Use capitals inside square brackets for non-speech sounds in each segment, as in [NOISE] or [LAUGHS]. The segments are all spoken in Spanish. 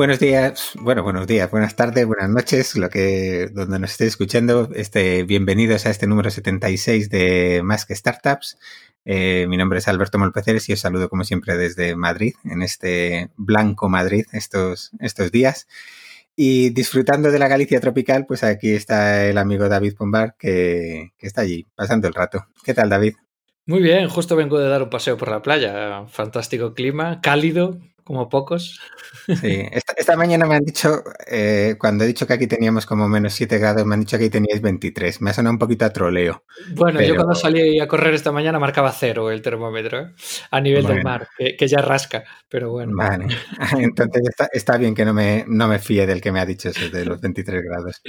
Buenos días, bueno, buenos días, buenas tardes, buenas noches, lo que donde nos estéis escuchando. Este, bienvenidos a este número 76 de Más que Startups. Eh, mi nombre es Alberto Molpeceres y os saludo como siempre desde Madrid, en este blanco Madrid estos, estos días. Y disfrutando de la Galicia tropical, pues aquí está el amigo David Pombar que, que está allí, pasando el rato. ¿Qué tal, David? Muy bien, justo vengo de dar un paseo por la playa. Fantástico clima, cálido, como pocos. Sí, esta, mañana me han dicho, eh, cuando he dicho que aquí teníamos como menos 7 grados, me han dicho que aquí teníais 23. Me ha sonado un poquito a troleo. Bueno, yo cuando salí a correr esta mañana marcaba cero el termómetro, ¿eh? a nivel del mar, que, ya rasca, pero bueno. Vale, [LAUGHS] entonces está, bien que no me, no me fíe del que me ha dicho eso de los 23 grados.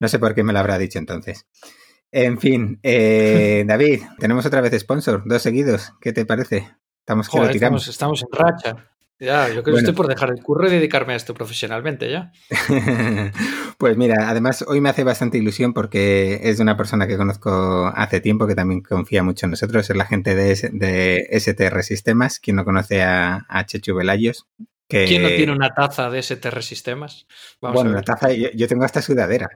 No sé por qué me lo habrá dicho entonces. En fin, eh, [LAUGHS] David, tenemos otra vez sponsor, dos seguidos. ¿Qué te parece? Estamos que lo tiramos. Estamos, estamos en racha. Ya, yo creo que estoy por dejar el curro y dedicarme a esto profesionalmente ya. [LAUGHS] pues mira, además hoy me hace bastante ilusión porque es de una persona que conozco hace tiempo que también confía mucho en nosotros, es la gente de, de STR Sistemas, quien no conoce a, Chechu Velayos. ¿Quién no tiene una taza de STR Sistemas? bueno, una taza, yo, tengo hasta sudadera.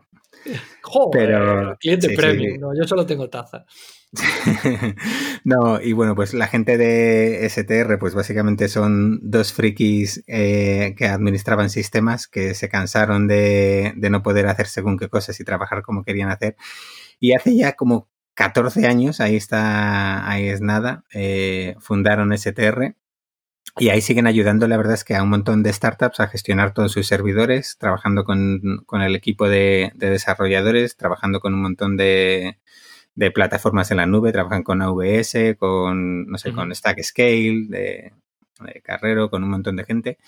[LAUGHS] Joder, pero, cliente premium, no, yo solo tengo taza. [LAUGHS] no, y bueno, pues la gente de STR, pues básicamente son dos frikis eh, que administraban sistemas que se cansaron de, no poder hacer según qué cosas y trabajar como querían hacer. Y hace ya como 14 años, ahí está, ahí es nada, eh, fundaron STR y ahí siguen ayudando, la verdad es que a un montón de startups a gestionar todos sus servidores, trabajando con, el equipo de, desarrolladores, trabajando con un montón de, de plataformas en la nube, trabajan con AWS, con, no sé, con Stack Scale, de, Carrero, con un montón de gente.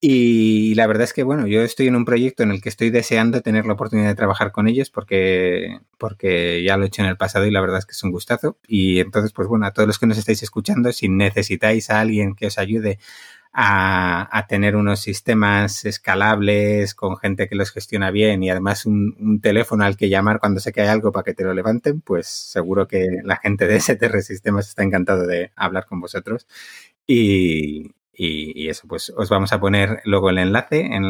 Y la verdad es que, bueno, yo estoy en un proyecto en el que estoy deseando tener la oportunidad de trabajar con ellos porque, porque ya lo he hecho en el pasado y la verdad es que es un gustazo. Y entonces, pues bueno, a todos los que nos estáis escuchando, si necesitáis a alguien que os ayude a, tener unos sistemas escalables con gente que los gestiona bien y además un, teléfono al que llamar cuando se cae algo para que te lo levanten, pues seguro que la gente de STR Sistemas está encantado de hablar con vosotros. Y, eso, pues os vamos a poner luego el enlace en,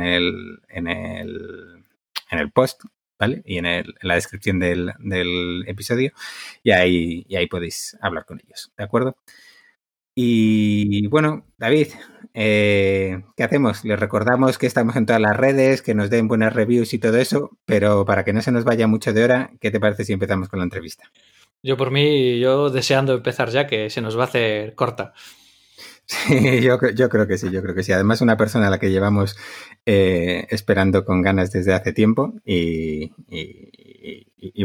el, en, el, en el post ¿vale? Y en, el, en la descripción del, del, episodio y ahí, y ahí podéis hablar con ellos, ¿de acuerdo? Y bueno, David, eh, ¿qué hacemos? Les recordamos que estamos en todas las redes, que nos den buenas reviews y todo eso, pero para que no se nos vaya mucho de hora, ¿qué te parece si empezamos con la entrevista? Yo por mí, yo deseando empezar ya, que se nos va a hacer corta. [LAUGHS] Sí, yo, yo creo que sí, yo creo que sí. Además, una persona a la que llevamos eh, esperando con ganas desde hace tiempo y,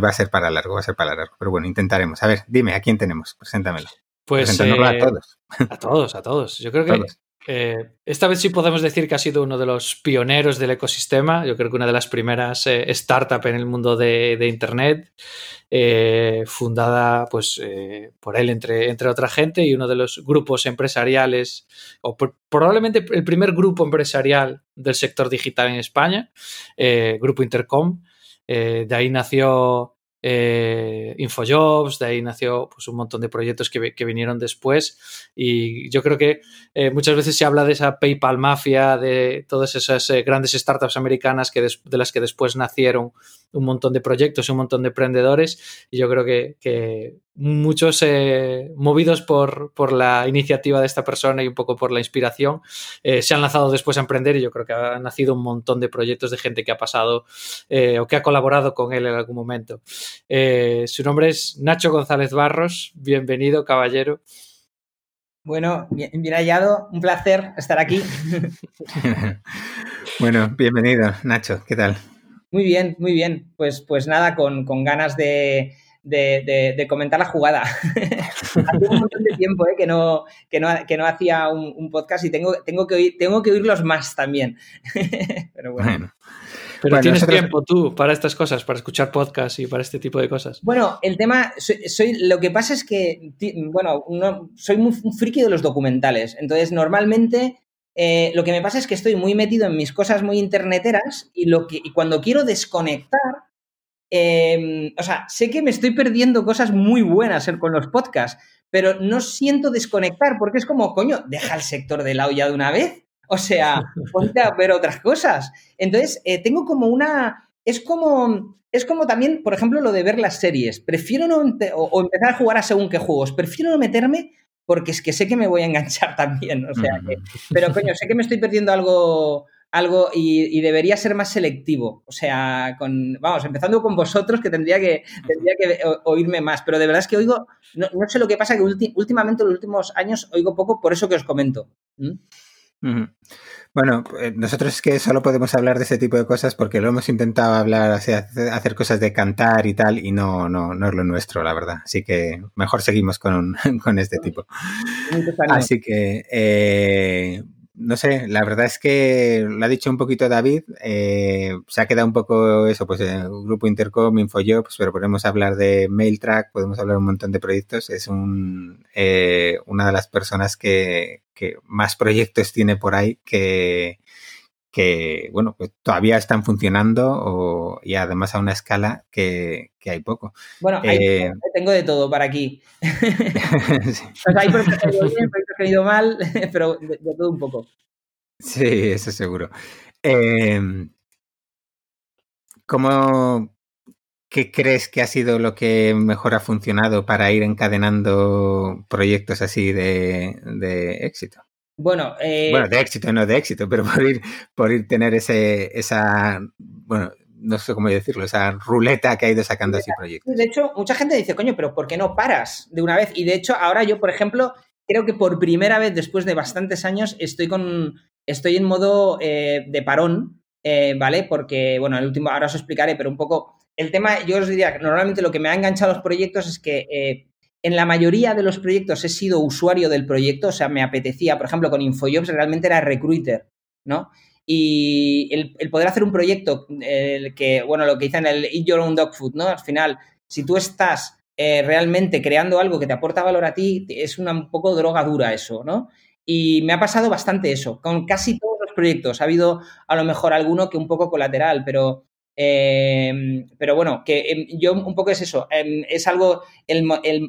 va a ser para largo, va a ser para largo. Pero bueno, intentaremos. A ver, dime, ¿a quién tenemos? Preséntamelo. Pues eh, a todos. A todos, a todos. Yo creo que eh, esta vez sí podemos decir que ha sido uno de los pioneros del ecosistema. Yo creo que una de las primeras eh, startups en el mundo de, Internet, fundada pues, por él entre, entre otra gente y uno de los grupos empresariales, o probablemente el primer grupo empresarial del sector digital en España, Grupo Intercom. de ahí nació eh, Infojobs, de ahí nació pues, un montón de proyectos que, vinieron después. Y yo creo que eh, muchas veces se habla de esa PayPal mafia, de todas esas eh, grandes startups americanas que de las que después nacieron un montón de proyectos, un montón de emprendedores. Y yo creo que, muchos movidos por, por, la iniciativa de esta persona y un poco por la inspiración se han lanzado después a emprender y yo creo que ha nacido un montón de proyectos de gente que ha pasado o que ha colaborado con él en algún momento. Eh, su nombre es Nacho González Barros. Bienvenido, caballero. Bueno, bien, hallado, un placer estar aquí. [LAUGHS] bueno, bienvenido, Nacho, ¿qué tal? Muy bien, muy bien. Pues, pues nada, con, ganas de, comentar la jugada. [LAUGHS] Hace un montón de tiempo eh, que, no, que, no, hacía un, podcast y tengo, tengo, que oír, tengo que oírlos más también. [LAUGHS] Pero bueno. Pero tienes tiempo tú para estas cosas, para escuchar podcasts y para este tipo de cosas. Bueno, el tema, soy, lo que pasa es que, bueno, soy muy friki de los documentales. Entonces, normalmente eh, lo que me pasa es que estoy muy metido en mis cosas muy interneteras y, lo que, cuando quiero desconectar, em, o sea, sé que me estoy perdiendo cosas muy buenas con los podcasts, pero no siento desconectar porque es como, coño, deja el sector de lado ya de una vez. O sea, [LAUGHS] ponte a ver otras cosas. Entonces, eh, tengo como una... Es como... Es como también, por ejemplo, lo de ver las series. Prefiero no... O, empezar a jugar a según qué juegos. Prefiero no meterme porque es que sé que me voy a enganchar [LAUGHS] también. O sea, pero coño, sé que me estoy perdiendo algo algo y, debería ser más selectivo. O sea, con, vamos, empezando con vosotros, que tendría que, tendría que oírme más. Pero de verdad es que oigo, no, sé lo que pasa, que últimamente en los últimos años oigo poco, por eso que os comento. Bueno, eh, nosotros es que solo podemos hablar de ese tipo de cosas porque lo hemos intentado hablar, hacer cosas de cantar y tal, y no, no, no es lo nuestro, la verdad. Así que mejor seguimos con, [LAUGHS] con este tipo. Así que, eh, no sé, la verdad es que lo ha dicho un poquito David, eh, se ha quedado un poco eso, pues el grupo Intercom, Infojobs, pero podemos hablar de MailTrack, podemos hablar un montón de proyectos, es un, eh, una de las personas que, que, más proyectos tiene por ahí que, que bueno, pues todavía están funcionando o, y además a una escala que, que hay poco. Bueno, eh, tengo de todo para aquí. [LAUGHS] hay proyectos que han ido bien, proyectos que han ido mal, [LAUGHS] pero de, todo un poco. Sí, eso seguro. Eh, ¿Cómo, qué crees que ha sido lo que mejor ha funcionado para ir encadenando proyectos así de, de éxito? Bueno, eh, bueno, de éxito, no de éxito, pero por ir, por ir tener ese, esa, bueno, no sé cómo decirlo, esa ruleta que ha ido sacando así proyectos. De hecho, mucha gente dice, coño, pero ¿por qué no paras de una vez? Y de hecho, ahora yo, por ejemplo, creo que por primera vez después de bastantes años estoy con, estoy en modo eh, de parón, eh, ¿vale? Porque, bueno, el último, ahora os explicaré, pero un poco, el tema, yo os diría que normalmente lo que me ha enganchado a los proyectos es que en la mayoría de los proyectos he sido usuario del proyecto, o sea, me apetecía, por ejemplo, con InfoJobs realmente era recruiter, ¿no? Y el, poder hacer un proyecto, que, bueno, lo que dicen el Eat Your Own Dog Food, ¿no? Al final, si tú estás eh, realmente creando algo que te aporta valor a ti, es una, un poco droga dura eso, ¿no? Y me ha pasado bastante eso, con casi todos los proyectos. Ha habido a lo mejor alguno que un poco colateral, pero Em, pero bueno, que em, yo un poco es eso, em, es algo,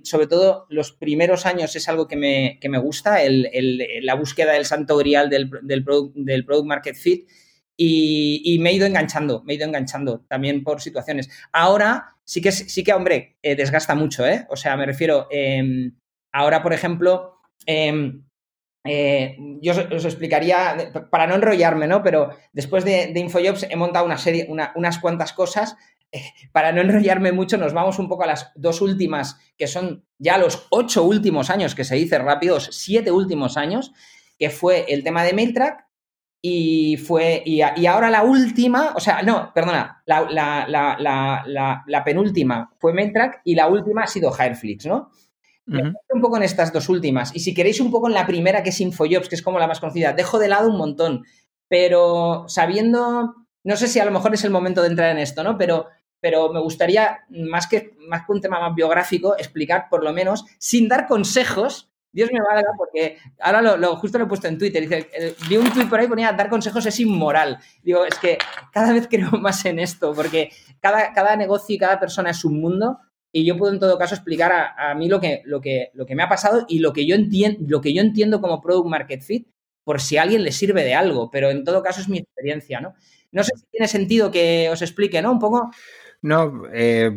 sobre todo los primeros años es algo que me, gusta, la búsqueda del santo grial del, del, product, market fit y, me he ido enganchando, me he ido enganchando también por situaciones. Ahora sí que, sí que hombre, eh, desgasta mucho, ¿eh? O sea, me refiero, ahora por ejemplo... Eh, yo os, explicaría, para no enrollarme, ¿no? Pero después de, Infojobs he montado una serie, unas cuantas cosas. Eh, para no enrollarme mucho, nos vamos un poco a las dos últimas, que son ya los ocho últimos años, que se dice rápido, siete últimos años, que fue el tema de MailTrack. Y fue. Y, ahora la última, o sea, no, perdona, la, la penúltima fue MailTrack y la última ha sido Hireflix, ¿no? Un poco en estas dos últimas. Y si queréis un poco en la primera, que es Infojobs, que es como la más conocida, dejo de lado un montón. Pero sabiendo, no sé si a lo mejor es el momento de entrar en esto, ¿no? Pero, pero me gustaría, más que, más que un tema más biográfico, explicar por lo menos, sin dar consejos, Dios me valga, porque ahora lo, justo lo he puesto en Twitter. Dice, eh, vi un tweet por ahí ponía dar consejos es inmoral. Digo, es que cada vez creo [LAUGHS] más en esto, porque cada, cada negocio y cada persona es un mundo y yo puedo en todo caso explicar a, mí lo que, lo, que, lo que me ha pasado y lo que, yo entiendo, lo que yo entiendo como Product Market Fit, por si a alguien le sirve de algo, pero en todo caso es mi experiencia, ¿no? No sé si tiene sentido que os explique, ¿no? Un poco. No, eh,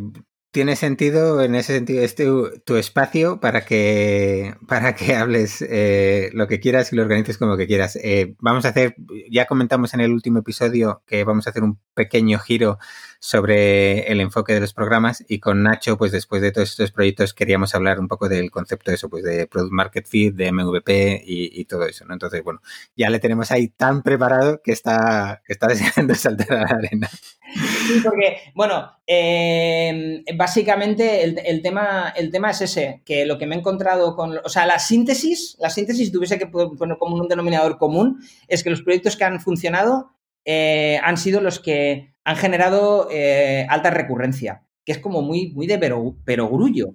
tiene sentido, en ese sentido, es tu, espacio para que, para que hables eh, lo que quieras y lo organices como que quieras. Eh, vamos a hacer, ya comentamos en el último episodio que vamos a hacer un pequeño giro sobre el enfoque de los programas y con Nacho, pues después de todos estos proyectos queríamos hablar un poco del concepto de eso, pues de Product Market Fit, de MVP y, todo eso, ¿no? Entonces, bueno, ya le tenemos ahí tan preparado que está, está [LAUGHS] deseando saltar a la arena. Sí, porque, bueno, em, básicamente el, tema, el tema es ese, que lo que me he encontrado con, o sea, la síntesis, la síntesis tuviese que poner como un denominador común, es que los proyectos que han funcionado eh, han sido los que han generado eh, alta recurrencia, que es como muy, muy de pero, pero grullo.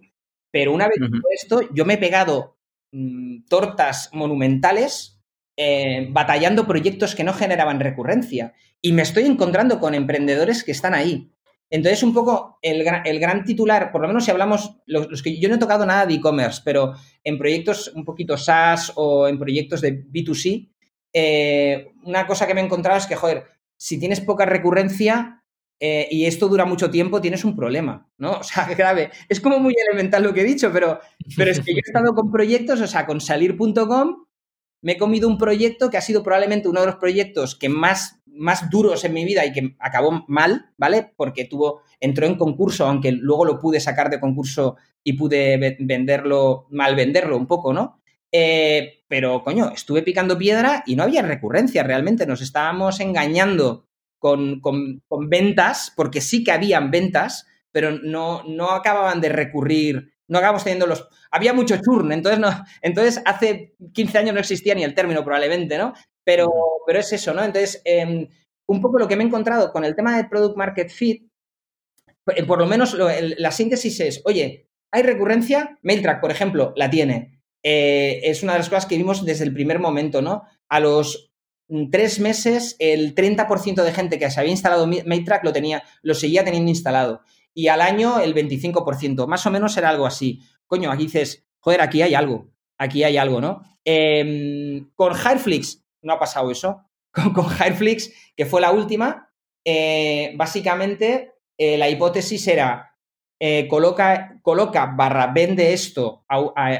Pero una vez esto, yo me he pegado mm, tortas monumentales eh, batallando proyectos que no generaban recurrencia. Y me estoy encontrando con emprendedores que están ahí. Entonces, un poco el, gran titular, por lo menos si hablamos, los, que yo no he tocado nada de e-commerce, pero en proyectos un poquito SaaS o en proyectos de B2C, eh, una cosa que me he encontrado es que, joder, si tienes poca recurrencia eh, y esto dura mucho tiempo, tienes un problema, ¿no? [LAUGHS] O sea, grave. Es como muy elemental lo que he dicho, pero, pero es que yo he estado con proyectos, o sea, con salir.com, me he comido un proyecto que ha sido probablemente uno de los proyectos que más, más duros en mi vida y que acabó mal, ¿vale? Porque tuvo, entró en concurso, aunque luego lo pude sacar de concurso y pude venderlo, mal venderlo un poco, ¿no? Eh, pero, coño, estuve picando piedra y no había recurrencia realmente. Nos estábamos engañando con, ventas, porque sí que habían ventas, pero no, no acababan de recurrir. No acabamos teniendo los. Había mucho churn, entonces, no, entonces hace 15 años no existía ni el término, probablemente, ¿no? Pero, pero es eso, ¿no? Entonces, em, un poco lo que me he encontrado con el tema de Product Market Fit, eh, por lo menos la síntesis es, oye, ¿hay recurrencia? MailTrack, por ejemplo, la tiene. Eh, es una de las cosas que vimos desde el primer momento, ¿no? A los mm, tres meses, el 30% de gente que se había instalado MailTrack lo, tenía, lo seguía teniendo instalado. Y al año, el 25%. Más o menos era algo así. Coño, aquí dices, joder, aquí hay algo. Aquí hay algo, ¿no? Em, con Hireflix no ha pasado eso. [LAUGHS] Con, con Hireflix, que fue la última, eh, básicamente eh, la hipótesis era eh, coloca, coloca barra vende esto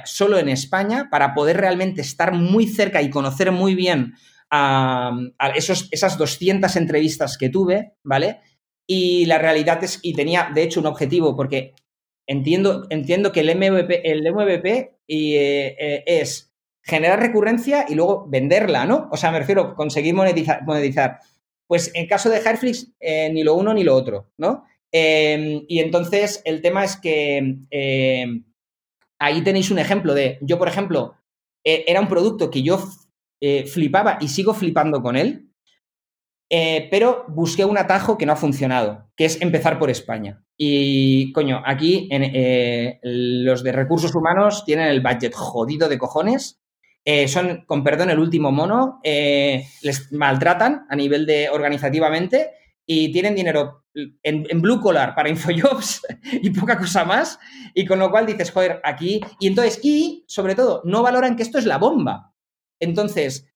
solo en España para poder realmente estar muy cerca y conocer muy bien a, esos, esas 200 entrevistas que tuve, ¿vale? Y la realidad es, y tenía de hecho un objetivo, porque entiendo, entiendo que el MVP, el MVP eh, eh, es generar recurrencia y luego venderla, ¿no? O sea, me refiero a conseguir monetizar. monetizar. Pues en caso de Hireflix, ni lo uno ni lo otro, ¿no? Em, y entonces el tema es que em, ahí tenéis un ejemplo de, yo por ejemplo, e, era un producto que yo eh, flipaba y sigo flipando con él, eh, pero busqué un atajo que no ha funcionado, que es empezar por España. Y coño, aquí eh, los de recursos humanos tienen el budget jodido de cojones. son, con perdón, el último mono, les maltratan a nivel de organizativamente y tienen dinero en, blue collar para InfoJobs [LAUGHS] y poca cosa más. Y con lo cual dices, joder, aquí. Y entonces, y sobre todo, no valoran que esto es la bomba. Entonces,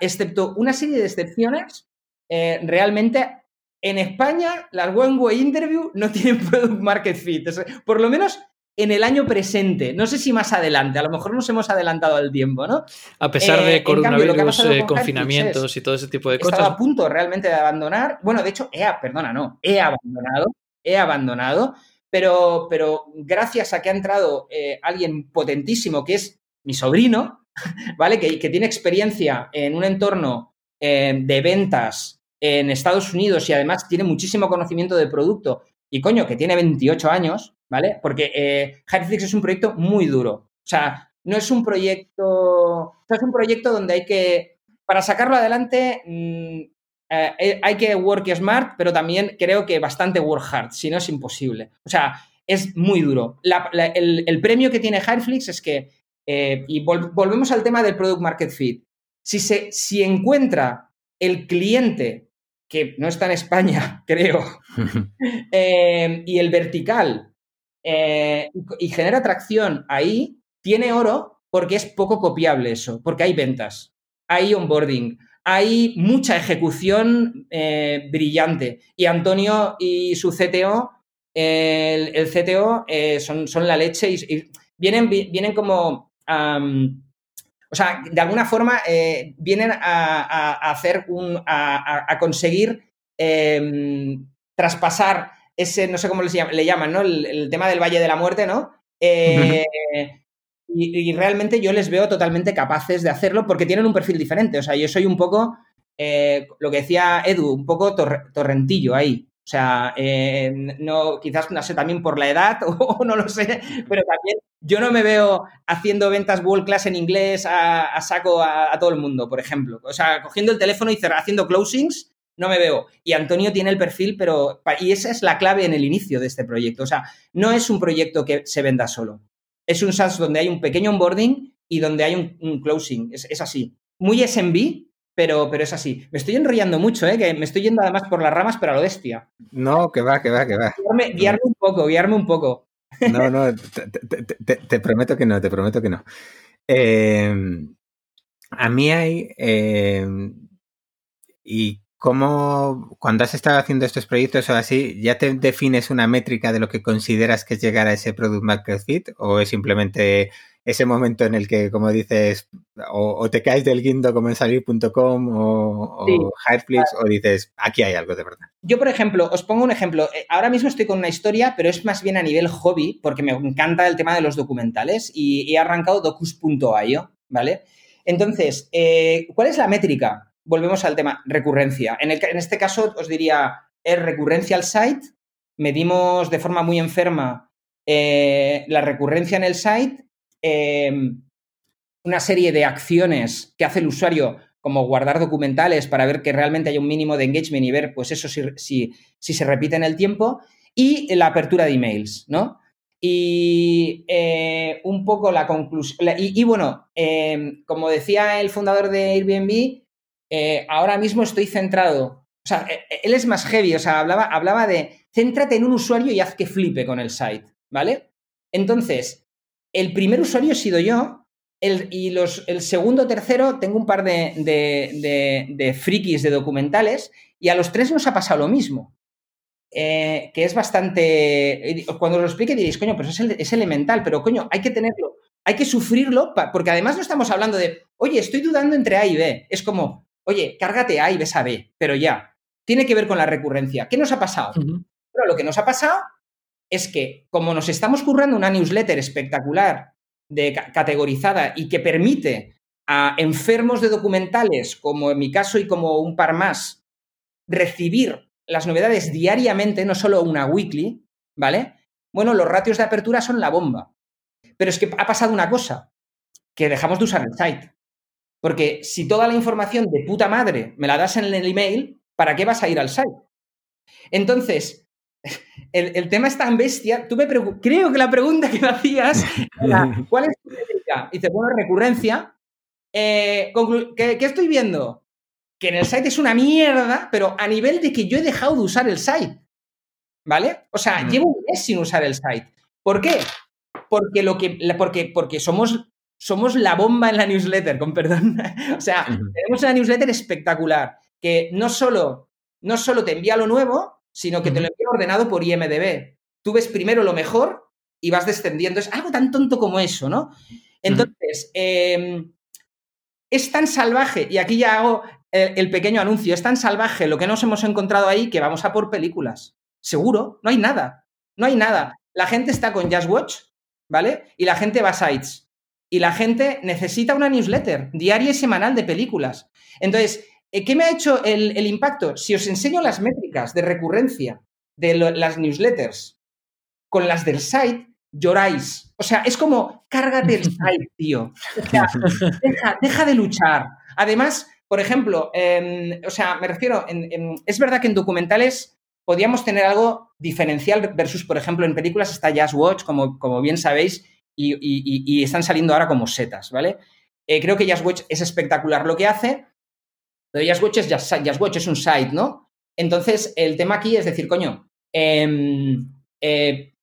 excepto una serie de excepciones, eh, realmente en España las One Interview no [LAUGHS] tienen product market fit. Por lo menos en el año presente. No sé si más adelante, a lo mejor nos hemos adelantado al tiempo, ¿no? A pesar de eh, coronavirus, eh, confinamientos y todo ese tipo de cosas. Estaba a punto realmente de abandonar. Bueno, de hecho, he, perdona, no, he abandonado, he abandonado, pero, pero gracias a que ha entrado eh, alguien potentísimo que es mi sobrino, [LAUGHS] ¿vale? Que, que tiene experiencia en un entorno de ventas en Estados Unidos y además tiene muchísimo conocimiento de producto y coño, que tiene 28 años, ¿vale? Porque eh, es un proyecto muy duro. O sea, no es un proyecto, o sea, es un proyecto donde hay que, para sacarlo adelante, mm, eh, eh, hay que work smart, pero también creo que bastante work hard, si no es imposible. O sea, es muy duro. el, premio que tiene Hireflix es que, eh, y volvemos al tema del product market fit, si, se, si encuentra el cliente que no está en España, [LAUGHS] creo, [LAUGHS] y el vertical eh, y genera atracción ahí, tiene oro porque es poco copiable eso, porque hay ventas, hay onboarding, hay mucha ejecución eh, brillante. Y Antonio y su CTO, el, CTO, eh, son, son, la leche y, vienen, vienen como... o sea, de alguna forma vienen a, hacer un. a, conseguir em, traspasar ese, no sé cómo le llaman, ¿no? El, tema del Valle de la Muerte, ¿no? Eh, [LAUGHS] y, realmente yo les veo totalmente capaces de hacerlo porque tienen un perfil diferente. O sea, yo soy un poco, eh, lo que decía Edu, un poco torrentillo ahí. O sea, eh, no, quizás no sé también por la edad [LAUGHS] o no lo sé, pero también yo no me veo haciendo ventas world class en inglés a, saco a, a, todo el mundo, por ejemplo. O sea, cogiendo el teléfono y haciendo closings no me veo. Y Antonio tiene el perfil, pero. Y esa es la clave en el inicio de este proyecto. O sea, no es un proyecto que se venda solo. Es un SaaS donde hay un pequeño onboarding y donde hay un, closing. Es, así. Muy SMB, pero, pero es así. Me estoy enrollando mucho, ¿eh? Que me estoy yendo además por las ramas, pero a lo bestia. No, que va, que va, que va. Guiarme, un poco, guiarme un poco. No, no, te, prometo que no, te prometo que no. Eh, A mí hay... Eh, y cómo, cuando has estado haciendo estos proyectos o así, ¿ya te defines una métrica de lo que consideras que es llegar a ese Product Market Fit? ¿O es simplemente ese momento en el que, como dices, o, te caes del guindo como en salir.com o, o o dices, aquí hay algo de verdad. Yo, por ejemplo, os pongo un ejemplo. Eh, ahora mismo estoy con una historia, pero es más bien a nivel hobby, porque me encanta el tema de los documentales y he arrancado docus.io, ¿vale? Entonces, eh, ¿cuál es la métrica? Volvemos al tema recurrencia. En, en este caso, os diría, es recurrencia al site, medimos de forma muy enferma eh, la recurrencia en el site Em, una serie de acciones que hace el usuario, como guardar documentales para ver que realmente hay un mínimo de engagement y ver, pues eso si, si, se repite en el tiempo, y la apertura de emails, ¿no? Y eh, un poco la conclusión. Y, bueno, em, como decía el fundador de Airbnb, eh, ahora mismo estoy centrado. O sea, e, e, él es más heavy, o sea, hablaba, hablaba de céntrate en un usuario y haz que flipe con el site, ¿vale? Entonces, el primer usuario he sido yo, y los, el segundo, tercero, tengo un par de, de, frikis de documentales, y a los tres nos ha pasado lo mismo. Eh, que es bastante. Cuando os lo explique diréis, coño, pero es, elemental, pero coño, hay que tenerlo, hay que sufrirlo, porque además no estamos hablando de, oye, estoy dudando entre A y B. Es como, oye, cárgate A y ves a B, pero ya. Tiene que ver con la recurrencia. ¿Qué nos ha pasado? Pero lo que nos ha pasado es que como nos estamos currando una newsletter espectacular, de, categorizada y que permite a enfermos de documentales, como en mi caso y como un par más, recibir las novedades diariamente, no solo una weekly, ¿vale? Bueno, los ratios de apertura son la bomba. Pero es que ha pasado una cosa, que dejamos de usar el site. Porque si toda la información de puta madre me la das en el email, ¿para qué vas a ir al site? Entonces, [LAUGHS] el, tema es tan bestia. Tú me creo que la pregunta que me hacías era, [LAUGHS] ¿cuál es tu métrica? Y dice, bueno, recurrencia. Eh, ¿qué, estoy viendo? Que en el site es una mierda, pero a nivel de que yo he dejado de usar el site. ¿Vale? O sea, llevo un mes sin usar el site. ¿Por qué? Porque, lo que, porque, porque somos, somos la bomba en la newsletter, con perdón. [LAUGHS] o sea, tenemos una newsletter espectacular que no solo, no solo te envía lo nuevo, sino que te lo he ordenado por IMDB. Tú ves primero lo mejor y vas descendiendo. Es algo tan tonto como eso, ¿no? Entonces, em, es tan salvaje, y aquí ya hago el, pequeño anuncio, es tan salvaje lo que nos hemos encontrado ahí que vamos a por películas. Seguro, no hay nada. No hay nada. La gente está con Just Watch, ¿vale? Y la gente va a sites. Y la gente necesita una newsletter diaria y semanal de películas. Entonces, eh, ¿Qué me ha hecho el, impacto? Si os enseño las métricas de recurrencia de las newsletters con las del site, lloráis. O sea, es como, cárgate el [LAUGHS] site, tío. O sea, deja, de luchar. Además, por ejemplo, o sea, me refiero, es verdad que en documentales podíamos tener algo diferencial versus, por ejemplo, en películas está Just Watch, como, como bien sabéis, y, están saliendo ahora como setas, ¿vale? Eh, creo que Just Watch es espectacular lo que hace, lo de Just Watch es es un site, ¿no? Entonces, el tema aquí es decir, coño, em, eh,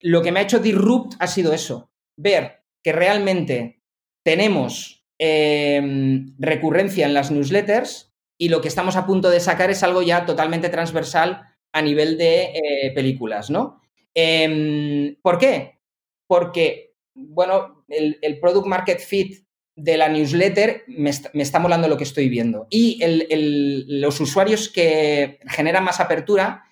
lo que me ha hecho Disrupt ha sido eso, ver que realmente tenemos em, recurrencia en las newsletters y lo que estamos a punto de sacar es algo ya totalmente transversal a nivel de eh, películas, ¿no? Em, ¿Por qué? Porque, bueno, el, Product Market Fit de la newsletter me está, molando lo que estoy viendo. Y los usuarios que generan más apertura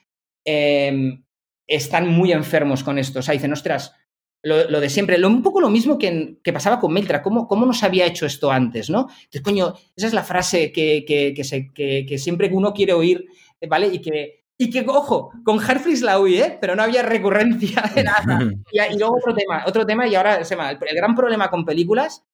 em, están muy enfermos con esto. O sea, dicen, ostras, lo, de siempre, un poco lo mismo que, pasaba con Meltra, ¿cómo, ¿cómo nos había hecho esto antes? ¿no? Entonces, coño, esa es la frase que, que, siempre uno quiere oír, ¿vale? Y que, y que, ojo, con Harfreeze la oí, ¿eh? pero no había recurrencia de nada. Y, luego otro tema, otro tema, y ahora se el gran problema con películas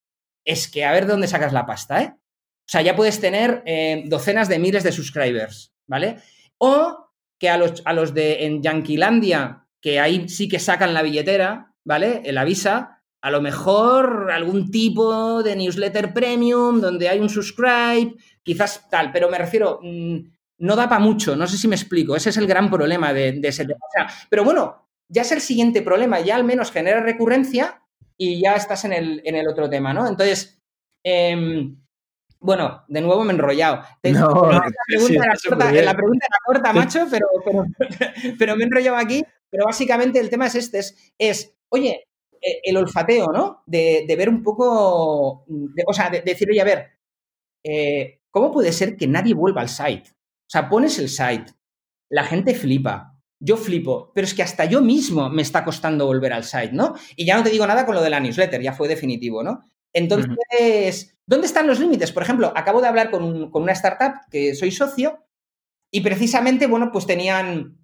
es que a ver de dónde sacas la pasta, ¿eh? O sea, ya puedes tener eh, docenas de miles de subscribers, ¿vale? O que a los, a los de en Yanquilandia, que ahí sí que sacan la billetera, ¿vale? El avisa, a lo mejor algún tipo de newsletter premium donde hay un subscribe, quizás tal, pero me refiero, mm, no da para mucho, no sé si me explico, ese es el gran problema de, ese tema. O sea, pero bueno, ya es el siguiente problema, ya al menos genera recurrencia y ya estás en el, en el otro tema, ¿no? Entonces, em, Bueno, de nuevo me he enrollado. No, la, pregunta sí, era corta, súper bien. la pregunta era corta, macho, pero, pero, [LAUGHS] pero me he enrollado aquí. Pero básicamente el tema es este, es, es oye, eh, el olfateo, ¿no? De, de ver un poco, de- o sea, de, de decir, oye, a ver, eh, ¿cómo puede ser que nadie vuelva al site? O sea, pones el site, la gente flipa, yo flipo, pero es que hasta yo mismo me está costando volver al site, ¿no? Y ya no te digo nada con lo de la newsletter, ya fue definitivo, ¿no? Entonces, ¿dónde están los límites? Por ejemplo, acabo de hablar con, un- con una startup que soy socio y precisamente, bueno, pues tenían,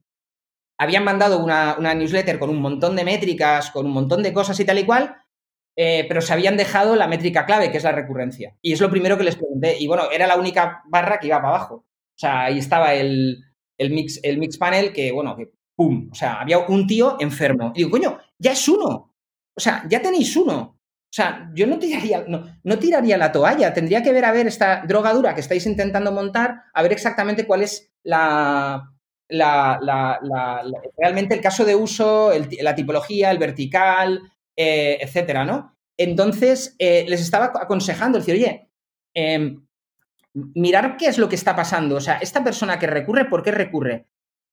habían mandado una, una newsletter con un montón de métricas, con un montón de cosas y tal y cual, eh, pero se habían dejado la métrica clave, que es la recurrencia. Y es lo primero que les pregunté. Y bueno, era la única barra que iba para abajo. Sea, ahí estaba el, el mix, el mix panel que, bueno, que ¡pum! O sea, había un tío enfermo. Y digo, coño, ya es uno. O sea, ya tenéis uno. O sea, yo no tiraría, no, no tiraría la toalla. Tendría que ver a ver esta drogadura que estáis intentando montar, a ver exactamente cuál es la, la, realmente el caso de uso, la tipología, el vertical, eh, etcétera, ¿no? Entonces, eh, les estaba aconsejando, decir, oye, eh, mirar qué es lo que está pasando. O sea, esta persona que recurre, ¿por qué recurre?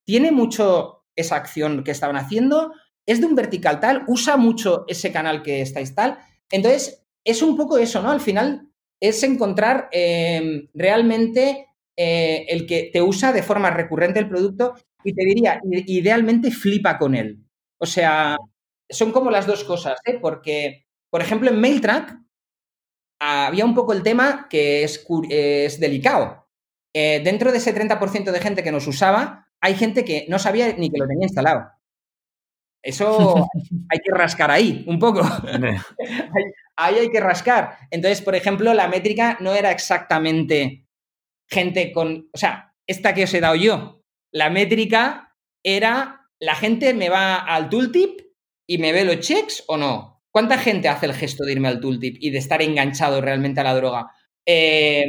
¿Tiene mucho esa acción que estaban haciendo? ¿Es de un vertical tal? ¿Usa mucho ese canal que estáis tal? Entonces, es un poco eso, ¿no? Al final es encontrar eh, realmente eh, el que te usa de forma recurrente el producto y te diría, idealmente flipa con él. O sea, son como las dos cosas, ¿eh? Porque, por ejemplo, en MailTrack había un poco el tema que es, es delicado. Eh, dentro de ese 30% de gente que nos usaba, hay gente que no sabía ni que lo tenía instalado. Eso [LAUGHS] hay que rascar ahí un poco. [LAUGHS] ahí, ahí hay que rascar. Entonces, por ejemplo, la métrica no era exactamente gente con. O sea, esta que os he dado yo. La métrica era la gente me va al tooltip y me ve los checks o no. ¿Cuánta gente hace el gesto de irme al tooltip y de estar enganchado realmente a la droga? Eh,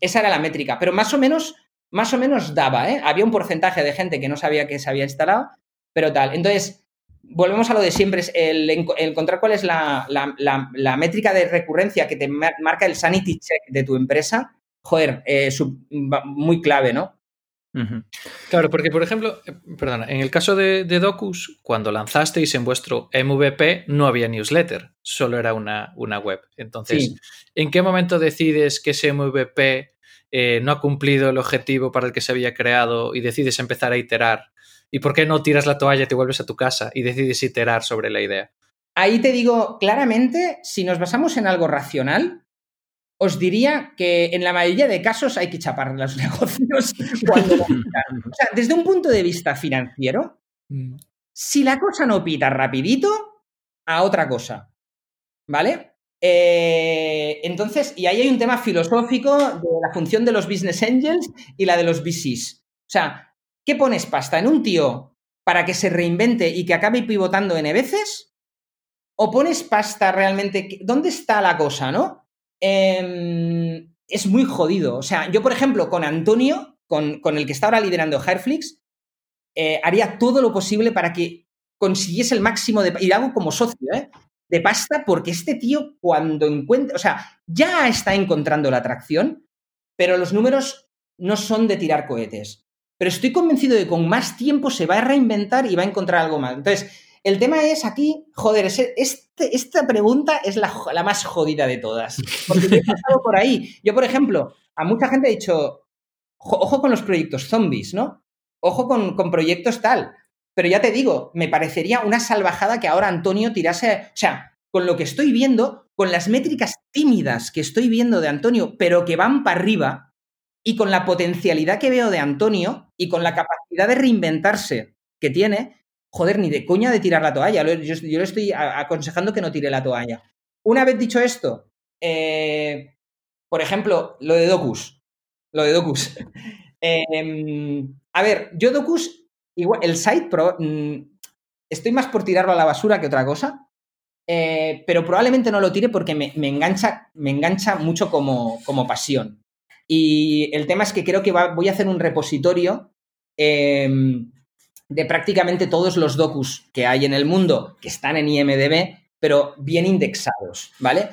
esa era la métrica, pero más o menos, más o menos daba, ¿eh? Había un porcentaje de gente que no sabía que se había instalado, pero tal. Entonces, volvemos a lo de siempre, es el, enco- el encontrar cuál es la, la- métrica de recurrencia que te mar- marca el sanity check de tu empresa. Joder, eh, muy clave, ¿no? Claro, porque por ejemplo, eh, perdona, en el caso de, de Docus, cuando lanzasteis en vuestro MVP no había newsletter, solo era una, una web. Entonces, Sí. ¿en qué momento decides que ese MVP eh, no ha cumplido el objetivo para el que se había creado y decides empezar a iterar? ¿Y por qué no tiras la toalla y te vuelves a tu casa y decides iterar sobre la idea? Ahí te digo claramente, si nos basamos en algo racional, os diría que en la mayoría de casos hay que chapar los [LAUGHS] negocios cuando. [LAUGHS] O sea, desde un punto de vista financiero, si la cosa no pita rapidito, a otra cosa. ¿Vale? Eh, entonces, y ahí hay un tema filosófico de la función de los business angels y la de los VCs. O sea, ¿qué pones pasta en un tío para que se reinvente y que acabe pivotando N veces? ¿O pones pasta realmente? ¿Dónde está la cosa, no? Eh, es muy jodido. O sea, yo, por ejemplo, con Antonio, con, con el que está ahora liderando Hireflix, eh, haría todo lo posible para que consiguiese el máximo de... Y lo hago como socio, ¿eh? De pasta, porque este tío cuando encuentra... O sea, ya está encontrando la atracción, pero los números no son de tirar cohetes. Pero estoy convencido de que con más tiempo se va a reinventar y va a encontrar algo más. Entonces, el tema es aquí, joder, ese- este- esta pregunta es la, la más jodida de todas. Porque yo he pasado por ahí. Yo, por ejemplo, a mucha gente he dicho, "Jo- ojo con los proyectos zombies, ¿no? Ojo con, con proyectos tal. Pero ya te digo, me parecería una salvajada que ahora Antonio tirase, o sea, con lo que estoy viendo, con las métricas tímidas que estoy viendo de Antonio, pero que van para arriba, y con la potencialidad que veo de Antonio y con la capacidad de reinventarse que tiene, joder, ni de coña de tirar la toalla. Yo, yo le estoy aconsejando que no tire la toalla. Una vez dicho esto, eh, por ejemplo, lo de Docus. Lo de Docus. [LAUGHS] Eh, a ver, yo Docus, igual, el site, pro- mm, estoy más por tirarlo a la basura que otra cosa, eh, pero probablemente no lo tire porque me, engancha, me engancha mucho como, como pasión. Y el tema es que creo que voy a hacer un repositorio eh, de prácticamente todos los docus que hay en el mundo que están en IMDB, pero bien indexados, ¿vale?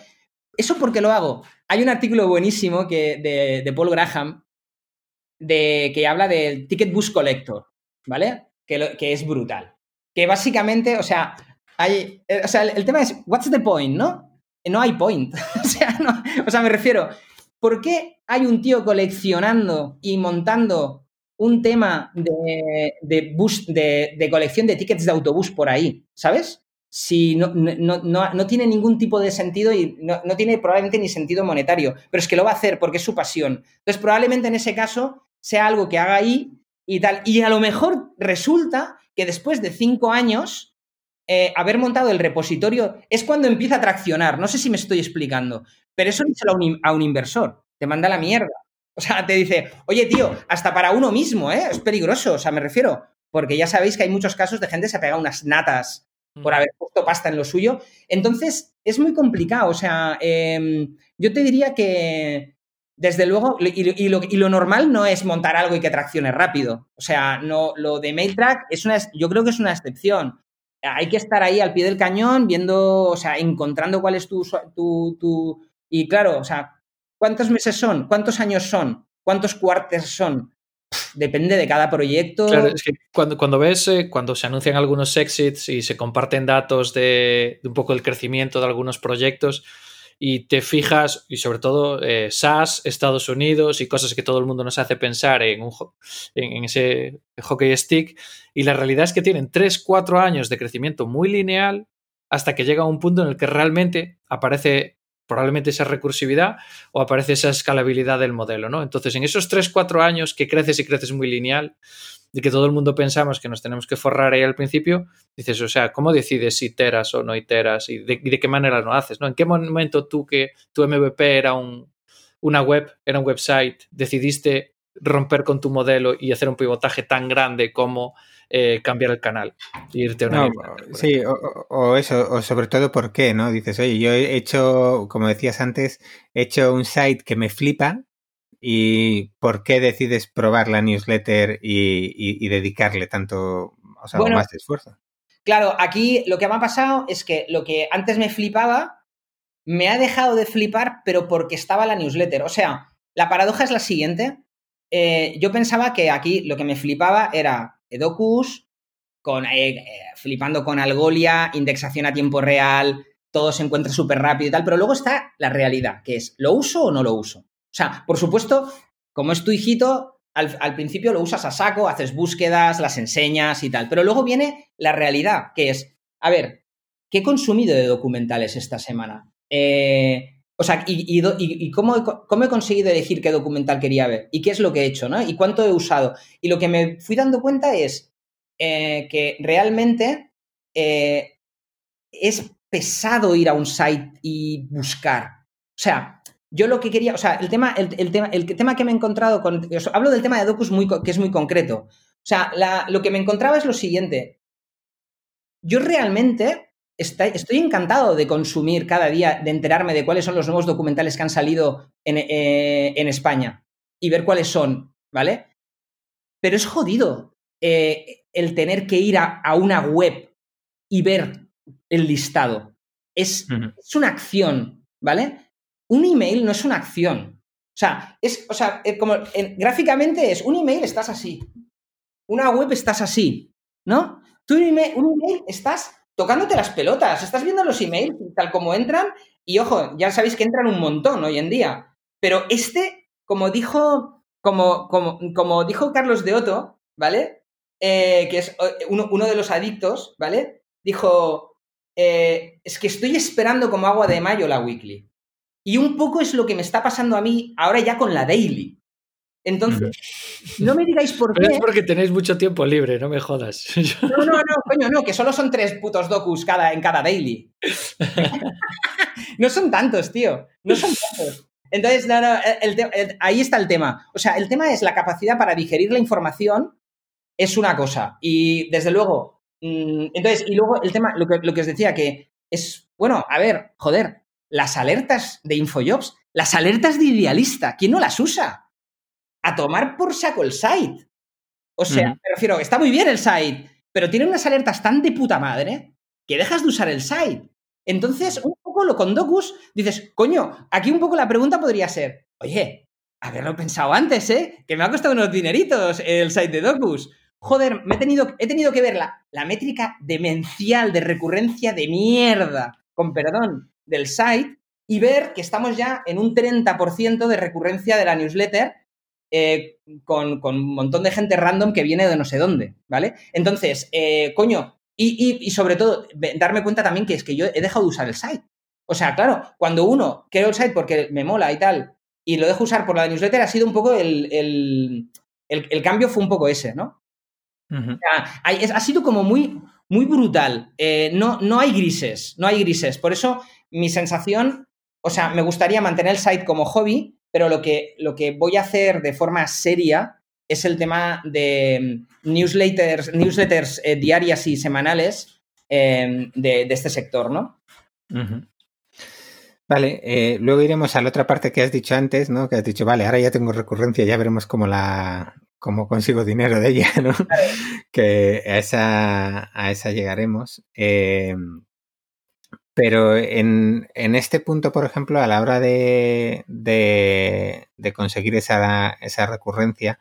¿Eso por qué lo hago? Hay un artículo buenísimo que, de, Paul Graham de, que habla del Ticket Bus Collector, ¿vale? Que, que es brutal. Que básicamente, o sea, hay, eh, o sea, el, tema es, what's the point, ¿no? No hay point. [LAUGHS] o, sea, o sea, me refiero, ¿por qué hay un tío coleccionando y montando un tema de, de, bus, de, colección de tickets de autobús por ahí, ¿sabes? Si no, no, no, no tiene ningún tipo de sentido y no, tiene probablemente ni sentido monetario, pero es que lo va a hacer porque es su pasión. Entonces, probablemente en ese caso sea algo que haga ahí y tal. Y a lo mejor resulta que después de cinco años, eh, haber montado el repositorio es cuando empieza a traccionar. No sé si me estoy explicando, pero eso díselo a un, a un inversor. Te manda la mierda. O sea, te dice, oye, tío, hasta para uno mismo, ¿eh? Es peligroso, o sea, me refiero. Porque ya sabéis que hay muchos casos de gente que se ha pegado unas natas por mm. haber puesto pasta en lo suyo. Entonces, es muy complicado. O sea, em, yo te diría que, desde luego, y, lo, normal no es montar algo y que traccione rápido. O sea, no, lo de MailTrack es una, yo creo que es una excepción. Hay que estar ahí al pie del cañón, viendo, o sea, encontrando cuál es tu, tu, tu y claro, o sea, ¿Cuántos meses son? ¿Cuántos años son? ¿Cuántos cuartos son? depende de cada proyecto. Claro, es que cuando, cuando ves, eh, cuando se anuncian algunos exits y se comparten datos de, un poco el crecimiento de algunos proyectos y te fijas, y sobre todo eh, SaaS, Estados Unidos y cosas que todo el mundo nos hace pensar en, un, en, ese hockey stick, y la realidad es que tienen 3, 4 años de crecimiento muy lineal hasta que llega un punto en el que realmente aparece probablemente esa recursividad o aparece esa escalabilidad del modelo, ¿no? Entonces, en esos 3-4 años que creces y creces muy lineal, y que todo el mundo pensamos que nos tenemos que forrar ahí al principio, dices, o sea, ¿cómo decides si iteras o no iteras y de, qué manera lo haces, ¿no? ¿En qué momento tú que tu MVP era un, una web, era un website, decidiste romper con tu modelo y hacer un pivotaje tan grande como eh, cambiar el canal irte a una Sí, o, eso, o sobre todo por qué, ¿no? Dices, oye, yo he hecho, como decías antes, he hecho un site que me flipa y ¿por qué decides probar la newsletter y, dedicarle tanto, o sea, más de esfuerzo? Claro, aquí lo que me ha pasado es que lo que antes me flipaba me ha dejado de flipar, pero porque estaba la newsletter. O sea, la paradoja es la siguiente. Eh, yo pensaba que aquí lo que me flipaba era Docus, con, eh, eh, flipando con Algolia, indexación a tiempo real, todo se encuentra súper rápido y tal, pero luego está la realidad, que es, ¿lo uso o no lo uso? O sea, por supuesto, como es tu hijito, al, principio lo usas a saco, haces búsquedas, las enseñas y tal, pero luego viene la realidad, que es, a ver, ¿qué he consumido de documentales esta semana? Eh, o sea, y, cómo, he, conseguido elegir qué documental quería ver y qué es lo que he hecho, ¿no? Y cuánto he usado. Y lo que me fui dando cuenta es eh, que realmente eh, es pesado ir a un site y buscar. O sea, yo lo que quería, o sea, el tema, el, tema, el tema que me he encontrado con. hablo del tema de Docus muy, que es muy concreto. O sea, lo que me encontraba es lo siguiente. Yo realmente estoy encantado de consumir cada día, de enterarme de cuáles son los nuevos documentales que han salido en, eh, España y ver cuáles son, ¿vale? Pero es jodido eh, el tener que ir a, una web y ver el listado. Es, es, una acción, ¿vale? Un email no es una acción. O sea, es, o sea, eh, como gráficamente es, un email estás así, una web estás así, ¿no? Tú un email, un email estás tocándote las pelotas. Estás viendo los emails tal como entran y ojo, ya sabéis que entran un montón hoy en día. Pero este, como dijo, como, como, como dijo Carlos de Otto, ¿vale? Eh, que es eh, uno, de los adictos, ¿vale? Dijo, eh, es que estoy esperando como agua de mayo la weekly. Y un poco es lo que me está pasando a mí ahora ya con la daily. Entonces, no me digáis por qué. es porque tenéis mucho tiempo libre, no me jodas. [LAUGHS] No, no, no, coño, no, que solo son tres putos docus cada, en cada daily. [LAUGHS] no son tantos, tío. No son tantos. Entonces, no, no, ahí está el tema. O sea, el tema es la capacidad para digerir la información, es una cosa. Y desde luego, mm, entonces, y luego el tema, lo que, lo que os decía, que es, bueno, a ver, joder, las alertas de Infojobs, las alertas de idealista, ¿quién no las usa? A tomar por saco el site. O sea, me refiero, está muy bien el site, pero tiene unas alertas tan de puta madre que dejas de usar el site. Entonces, un poco lo con Docus, dices, coño, aquí un poco la pregunta podría ser, oye, haberlo pensado antes, ¿eh? Que me ha costado unos dineritos el site de Docus. Joder, me he tenido, he tenido que ver la, la métrica demencial de recurrencia de mierda, con perdón, del site y ver que estamos ya en un 30% de recurrencia de la newsletter eh, con, un montón de gente random que viene de no sé dónde, ¿vale? Entonces, eh, coño, y, sobre todo, darme cuenta también que es que yo he dejado de usar el site. O sea, claro, cuando uno creo el site porque me mola y tal, y lo dejo usar por la newsletter, ha sido un poco el, el, cambio fue un poco ese, ¿no? o sea, ha sido como muy, muy brutal. Eh, no, no hay grises, no hay grises. Por eso mi sensación, o sea, me gustaría mantener el site como hobby, pero lo que, lo que voy a hacer de forma seria es el tema de mm, newsletters, newsletters eh, diarias y semanales em, de, este sector, ¿no? Vale, eh, luego iremos a la otra parte que has dicho antes, ¿no? Que has dicho, vale, ahora ya tengo recurrencia, ya veremos cómo la cómo consigo dinero de ella, ¿no? [LAUGHS] Que a esa, a esa llegaremos. Em, pero en, en, este punto, por ejemplo, a la hora de, de, conseguir esa, esa, recurrencia,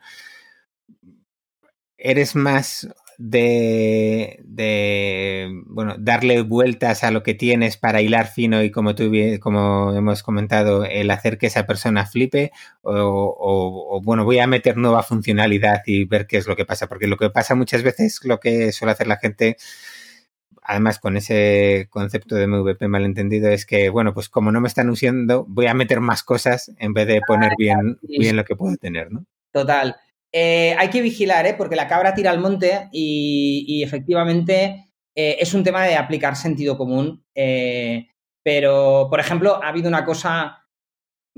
eres más de, de, bueno, darle vueltas a lo que tienes para hilar fino y como tú como hemos comentado, el hacer que esa persona flipe o, o, bueno, voy a meter nueva funcionalidad y ver qué es lo que pasa, porque lo que pasa muchas veces, lo que suele hacer la gente además con ese concepto de MVP malentendido es que, bueno, pues como no me están usando, voy a meter más cosas en vez de poner bien, bien lo que puedo tener, ¿no? Total. Eh, hay que vigilar, ¿eh? porque la cabra tira al monte y, efectivamente eh, es un tema de aplicar sentido común. Eh, pero, por ejemplo, ha habido una cosa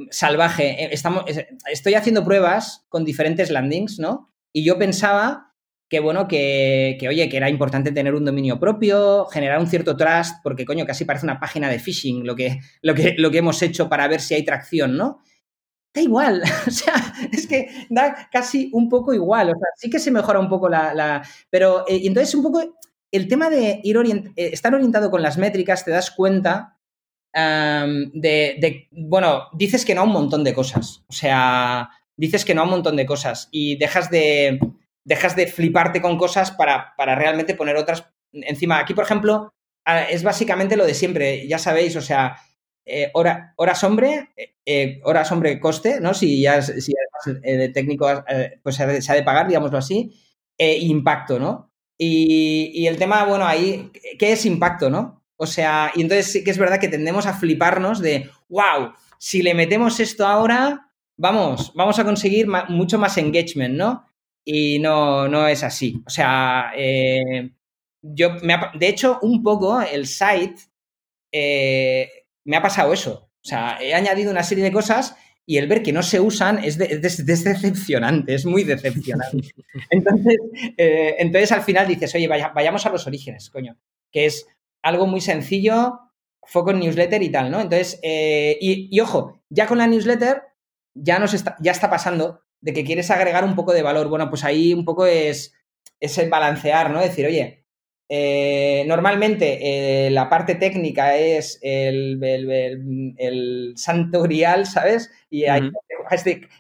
salvaje. Estamos, estoy haciendo pruebas con diferentes landings, ¿no? Y yo pensaba que bueno, que, oye, que era importante tener un dominio propio, generar un cierto trust, porque coño, casi parece una página de phishing lo que, lo que, lo que hemos hecho para ver si hay tracción, ¿no? Da igual, [LAUGHS] o sea, es que da casi un poco igual, o sea, sí que se mejora un poco la... pero, eh, entonces un poco el tema de ir eh, estar orientado con las métricas, te das cuenta de, de, bueno, dices que no a un montón de cosas, o sea, dices que no a un montón de cosas y dejas de dejas de fliparte con cosas para, para realmente poner otras encima. Aquí, por ejemplo, es básicamente lo de siempre, ya sabéis, o sea, eh, hora, horas hombre, eh, eh, horas hombre coste, ¿no? Si ya si de técnico pues se ha, de, pagar, digámoslo así, impacto, ¿no? Y, y, el tema, bueno, ahí, ¿qué es impacto, no? O sea, y entonces sí que es verdad que tendemos a fliparnos de, wow, si le metemos esto ahora, vamos, vamos a conseguir mucho más engagement, ¿no? Y no, no es así. O sea, eh, yo me de hecho, un poco el site eh, me ha pasado eso. O sea, he añadido una serie de cosas y el ver que no se usan es, decepcionante, es muy decepcionante. [LAUGHS] Entonces, eh, entonces al final dices, oye, vayamos a los orígenes, coño, que es algo muy sencillo, foco en newsletter y tal, ¿no? Entonces, y, y, ojo, ya con la newsletter ya, nos está, ya está pasando de que quieres agregar un poco de valor. Bueno, pues ahí un poco es, es el balancear, ¿no? Decir, oye, eh, normalmente eh, la parte técnica es el, el, santo grial, ¿sabes? Y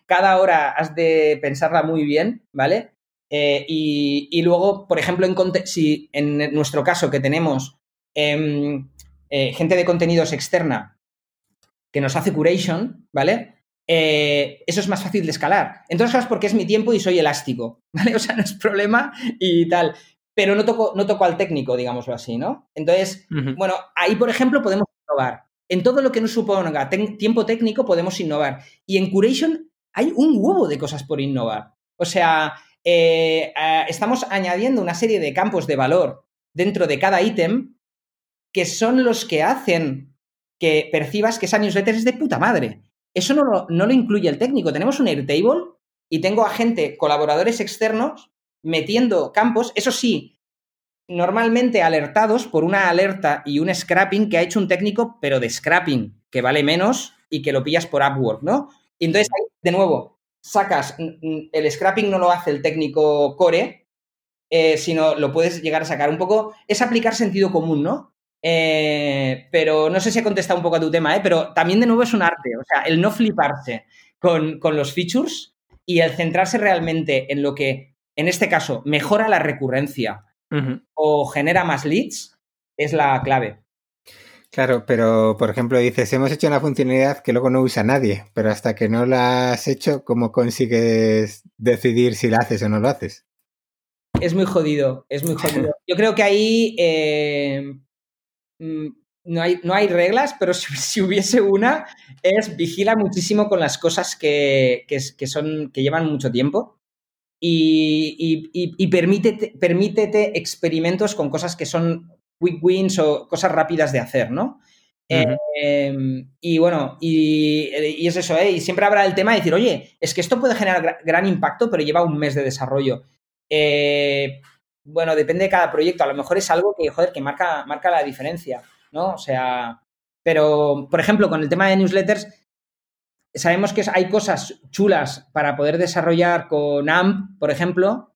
cada hora has de pensarla muy bien, ¿vale? Eh, y, luego, por ejemplo, en, si en nuestro caso que tenemos em, gente de contenidos externa que nos hace curation, ¿vale? Eh, eso es más fácil de escalar. Entonces, es porque es mi tiempo y soy elástico, [LAUGHS] ¿vale? O sea, no es problema y tal. Pero no toco, no toco al técnico, digámoslo así, ¿no? Entonces, bueno, ahí, por ejemplo, podemos innovar. En todo lo que nos suponga tiempo técnico podemos innovar. Y en Curation hay un huevo de cosas por innovar. O sea, eh, estamos añadiendo una serie de campos de valor dentro de cada ítem que son los que hacen que percibas que esa newsletter es de puta madre. Eso no lo, incluye el técnico. Tenemos un Airtable y tengo a gente, colaboradores externos, metiendo campos, eso sí, normalmente alertados por una alerta y un scrapping que ha hecho un técnico, pero de scrapping, que vale menos y que lo pillas por Upwork, ¿no? Y entonces, de nuevo, sacas, el scrapping no lo hace el técnico core, eh, sino lo puedes llegar a sacar un poco, es aplicar sentido común, ¿no? Eh, pero no sé si he contestado un poco a tu tema, ¿eh? pero también de nuevo es un arte. O sea, el no fliparse con, los features y el centrarse realmente en lo que, en este caso, mejora la recurrencia o genera más leads, es la clave. Claro, pero por ejemplo dices, hemos hecho una funcionalidad que luego no usa nadie, pero hasta que no la has hecho, ¿cómo consigues decidir si la haces o no lo haces? Es muy jodido, es muy jodido. [LAUGHS] Yo creo que ahí eh, no hay, no hay reglas, pero [LAUGHS] si, hubiese una, es vigila muchísimo con las cosas que, son, que llevan mucho tiempo y, y, permítete, permítete, experimentos con cosas que son quick wins o cosas rápidas de hacer, ¿no? Em, y bueno, y, es eso, ¿eh? Y siempre habrá el tema de decir, oye, es que esto puede generar gran impacto, pero lleva un mes de desarrollo. Eh, bueno, depende de cada proyecto. A lo mejor es algo que, joder, que marca, marca la diferencia, ¿no? O sea, pero, por ejemplo, con el tema de newsletters, sabemos que hay cosas chulas para poder desarrollar con AMP, por ejemplo,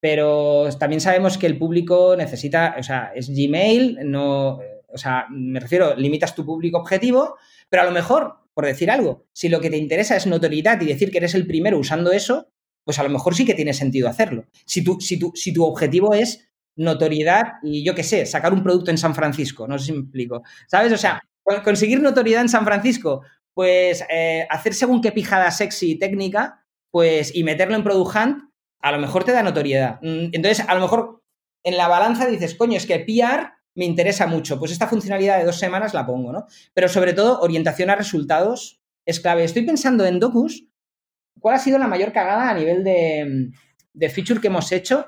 pero también sabemos que el público necesita, o sea, es Gmail, no, o sea, me refiero, limitas tu público objetivo, pero a lo mejor, por decir algo, si lo que te interesa es notoriedad y decir que eres el primero usando eso, pues a lo mejor sí que tiene sentido hacerlo. Si tu, si si tu objetivo es notoriedad y yo qué sé, sacar un producto en San Francisco, no sé si me explico. ¿Sabes? O sea, conseguir notoriedad en San Francisco, pues eh, hacer según qué pijada sexy y técnica, pues y meterlo en Product Hunt, a lo mejor te da notoriedad. Mm, entonces, a lo mejor en la balanza dices, coño, es que PR me interesa mucho, pues esta funcionalidad de dos semanas la pongo, ¿no? Pero sobre todo, orientación a resultados es clave. Estoy pensando en Docus ¿Cuál ha sido la mayor cagada a nivel de, feature que hemos hecho?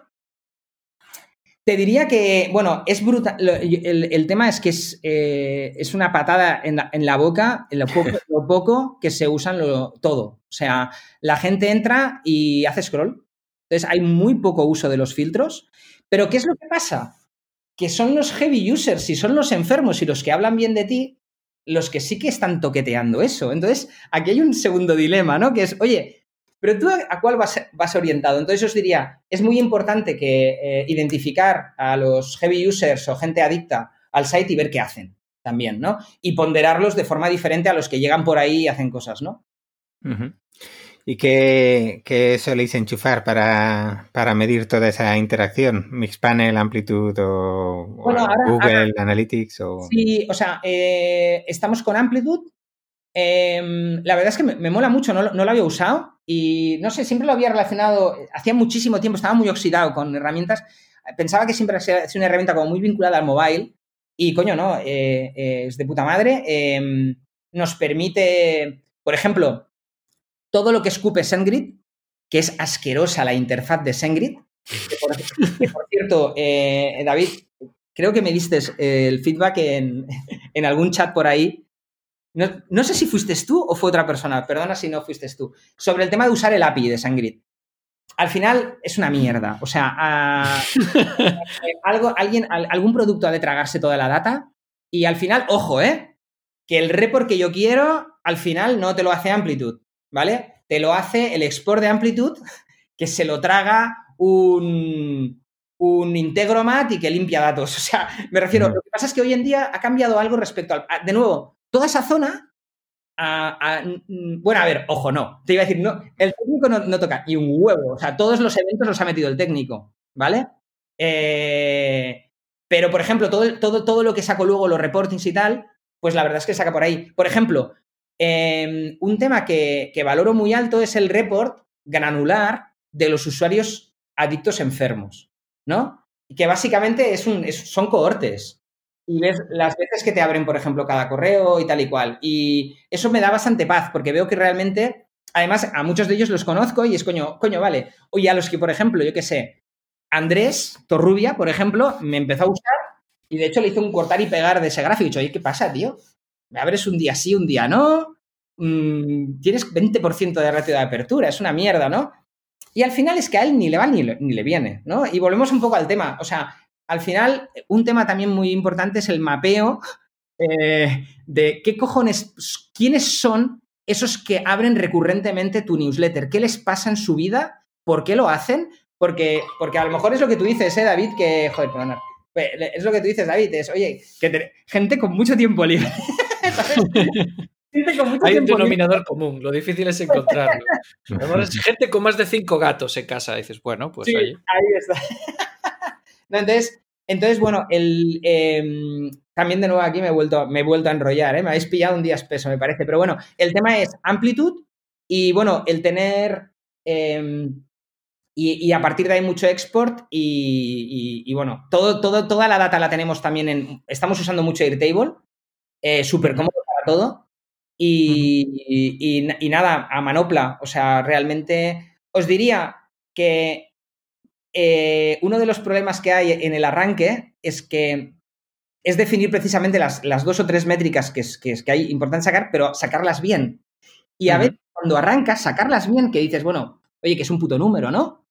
Te diría que, bueno, es brutal. El, tema es que es, eh, es una patada en la, boca, en lo poco, [LAUGHS] que se usan todo. O sea, la gente entra y hace scroll. Entonces hay muy poco uso de los filtros. Pero ¿qué es lo que pasa? Que son los heavy users y son los enfermos y los que hablan bien de ti los que sí que están toqueteando eso. Entonces, aquí hay un segundo dilema, ¿no? Que es, oye, pero tú a cuál vas, vas orientado. Entonces os diría, es muy importante que eh, identificar a los heavy users o gente adicta al site y ver qué hacen también, ¿no? Y ponderarlos de forma diferente a los que llegan por ahí y hacen cosas, ¿no? ¿Y qué, qué, soléis enchufar para, medir toda esa interacción? ¿Mixpanel, Amplitude o, Google Analytics? O... Sí, o sea, eh, estamos con Amplitude. Em, la verdad es que me, mola mucho, no, no, lo había usado y no sé, siempre lo había relacionado, hacía muchísimo tiempo, estaba muy oxidado con herramientas. Pensaba que siempre ha sido una herramienta como muy vinculada al mobile y coño, no, eh, eh, es de puta madre. Em, nos permite, por ejemplo, todo lo que escupe SendGrid, que es asquerosa la interfaz de SendGrid. [LAUGHS] Que por, cierto, eh, David, creo que me diste el feedback en, algún chat por ahí. No, sé si fuiste tú o fue otra persona, perdona si no fuiste tú, sobre el tema de usar el API de SendGrid. Al final es una mierda. O sea, [LAUGHS] algo, alguien, algún producto ha de tragarse toda la data y al final, ojo, ¿eh? Que el report que yo quiero, al final no te lo hace Amplitude. ¿Vale? Te lo hace el export de amplitud que se lo traga un, un Integromat y que limpia datos. [LAUGHS] O sea, me refiero, lo que pasa es que hoy en día ha cambiado algo respecto al... de nuevo, toda esa zona... bueno, a ver, ojo, no. Te iba a decir, no, el técnico no, toca y un huevo. O sea, todos los eventos los ha metido el técnico, ¿vale? Eh, pero, por ejemplo, todo, todo, todo lo que saco luego, los reportings y tal, pues la verdad es que saca por ahí. Por ejemplo, Em, un tema que, valoro muy alto es el report granular de los usuarios adictos enfermos, ¿no? Que básicamente es un, son cohortes. Y ves las veces que te abren, por ejemplo, cada correo y tal y cual. Y eso me da bastante paz, porque veo que realmente, además, a muchos de ellos los conozco y es coño, coño, vale. Oye, a los que, por ejemplo, yo qué sé, Andrés Torrubia, por ejemplo, me empezó a usar y de hecho le hice un cortar y pegar de ese gráfico. Y dicho, oye, ¿qué pasa, tío? Me abres un día sí, un día no, mm, tienes 20% de ratio de apertura, es una mierda, ¿no? Y al final es que a él ni le va ni le, viene, ¿no? Y volvemos un poco al tema, o sea, al final un tema también muy importante es el mapeo [LAUGHS] eh, de qué cojones, quiénes son esos que abren recurrentemente tu newsletter, qué les pasa en su vida, por qué lo hacen, porque, porque a lo mejor es lo que tú dices, ¿eh, David? Que, joder, perdona, Es lo que tú dices, David, es, oye, que gente con mucho tiempo libre. [LAUGHS] [LAUGHS] Hay un denominador común, lo difícil es encontrarlo. [LAUGHS] gente con más de cinco gatos en casa, dices, bueno, pues ahí. está. [LAUGHS] entonces, entonces, bueno, el, em, también de nuevo aquí me he vuelto, me he vuelto a enrollar, ¿eh? me habéis pillado un día espeso, me parece. Pero bueno, el tema es amplitud y bueno, el tener. Em, y, a partir de ahí mucho export y, bueno, todo, todo, toda la data la tenemos también en... Estamos usando mucho Airtable, eh, súper cómodo para todo. Y, y, nada, a manopla. O sea, realmente os diría que eh, uno de los problemas que hay en el arranque es que es definir precisamente las, las dos o tres métricas que, es, que, es, que hay importante sacar, pero sacarlas bien. Y a ver, cuando arrancas, sacarlas bien, que dices, bueno, oye, que es un puto número, ¿no?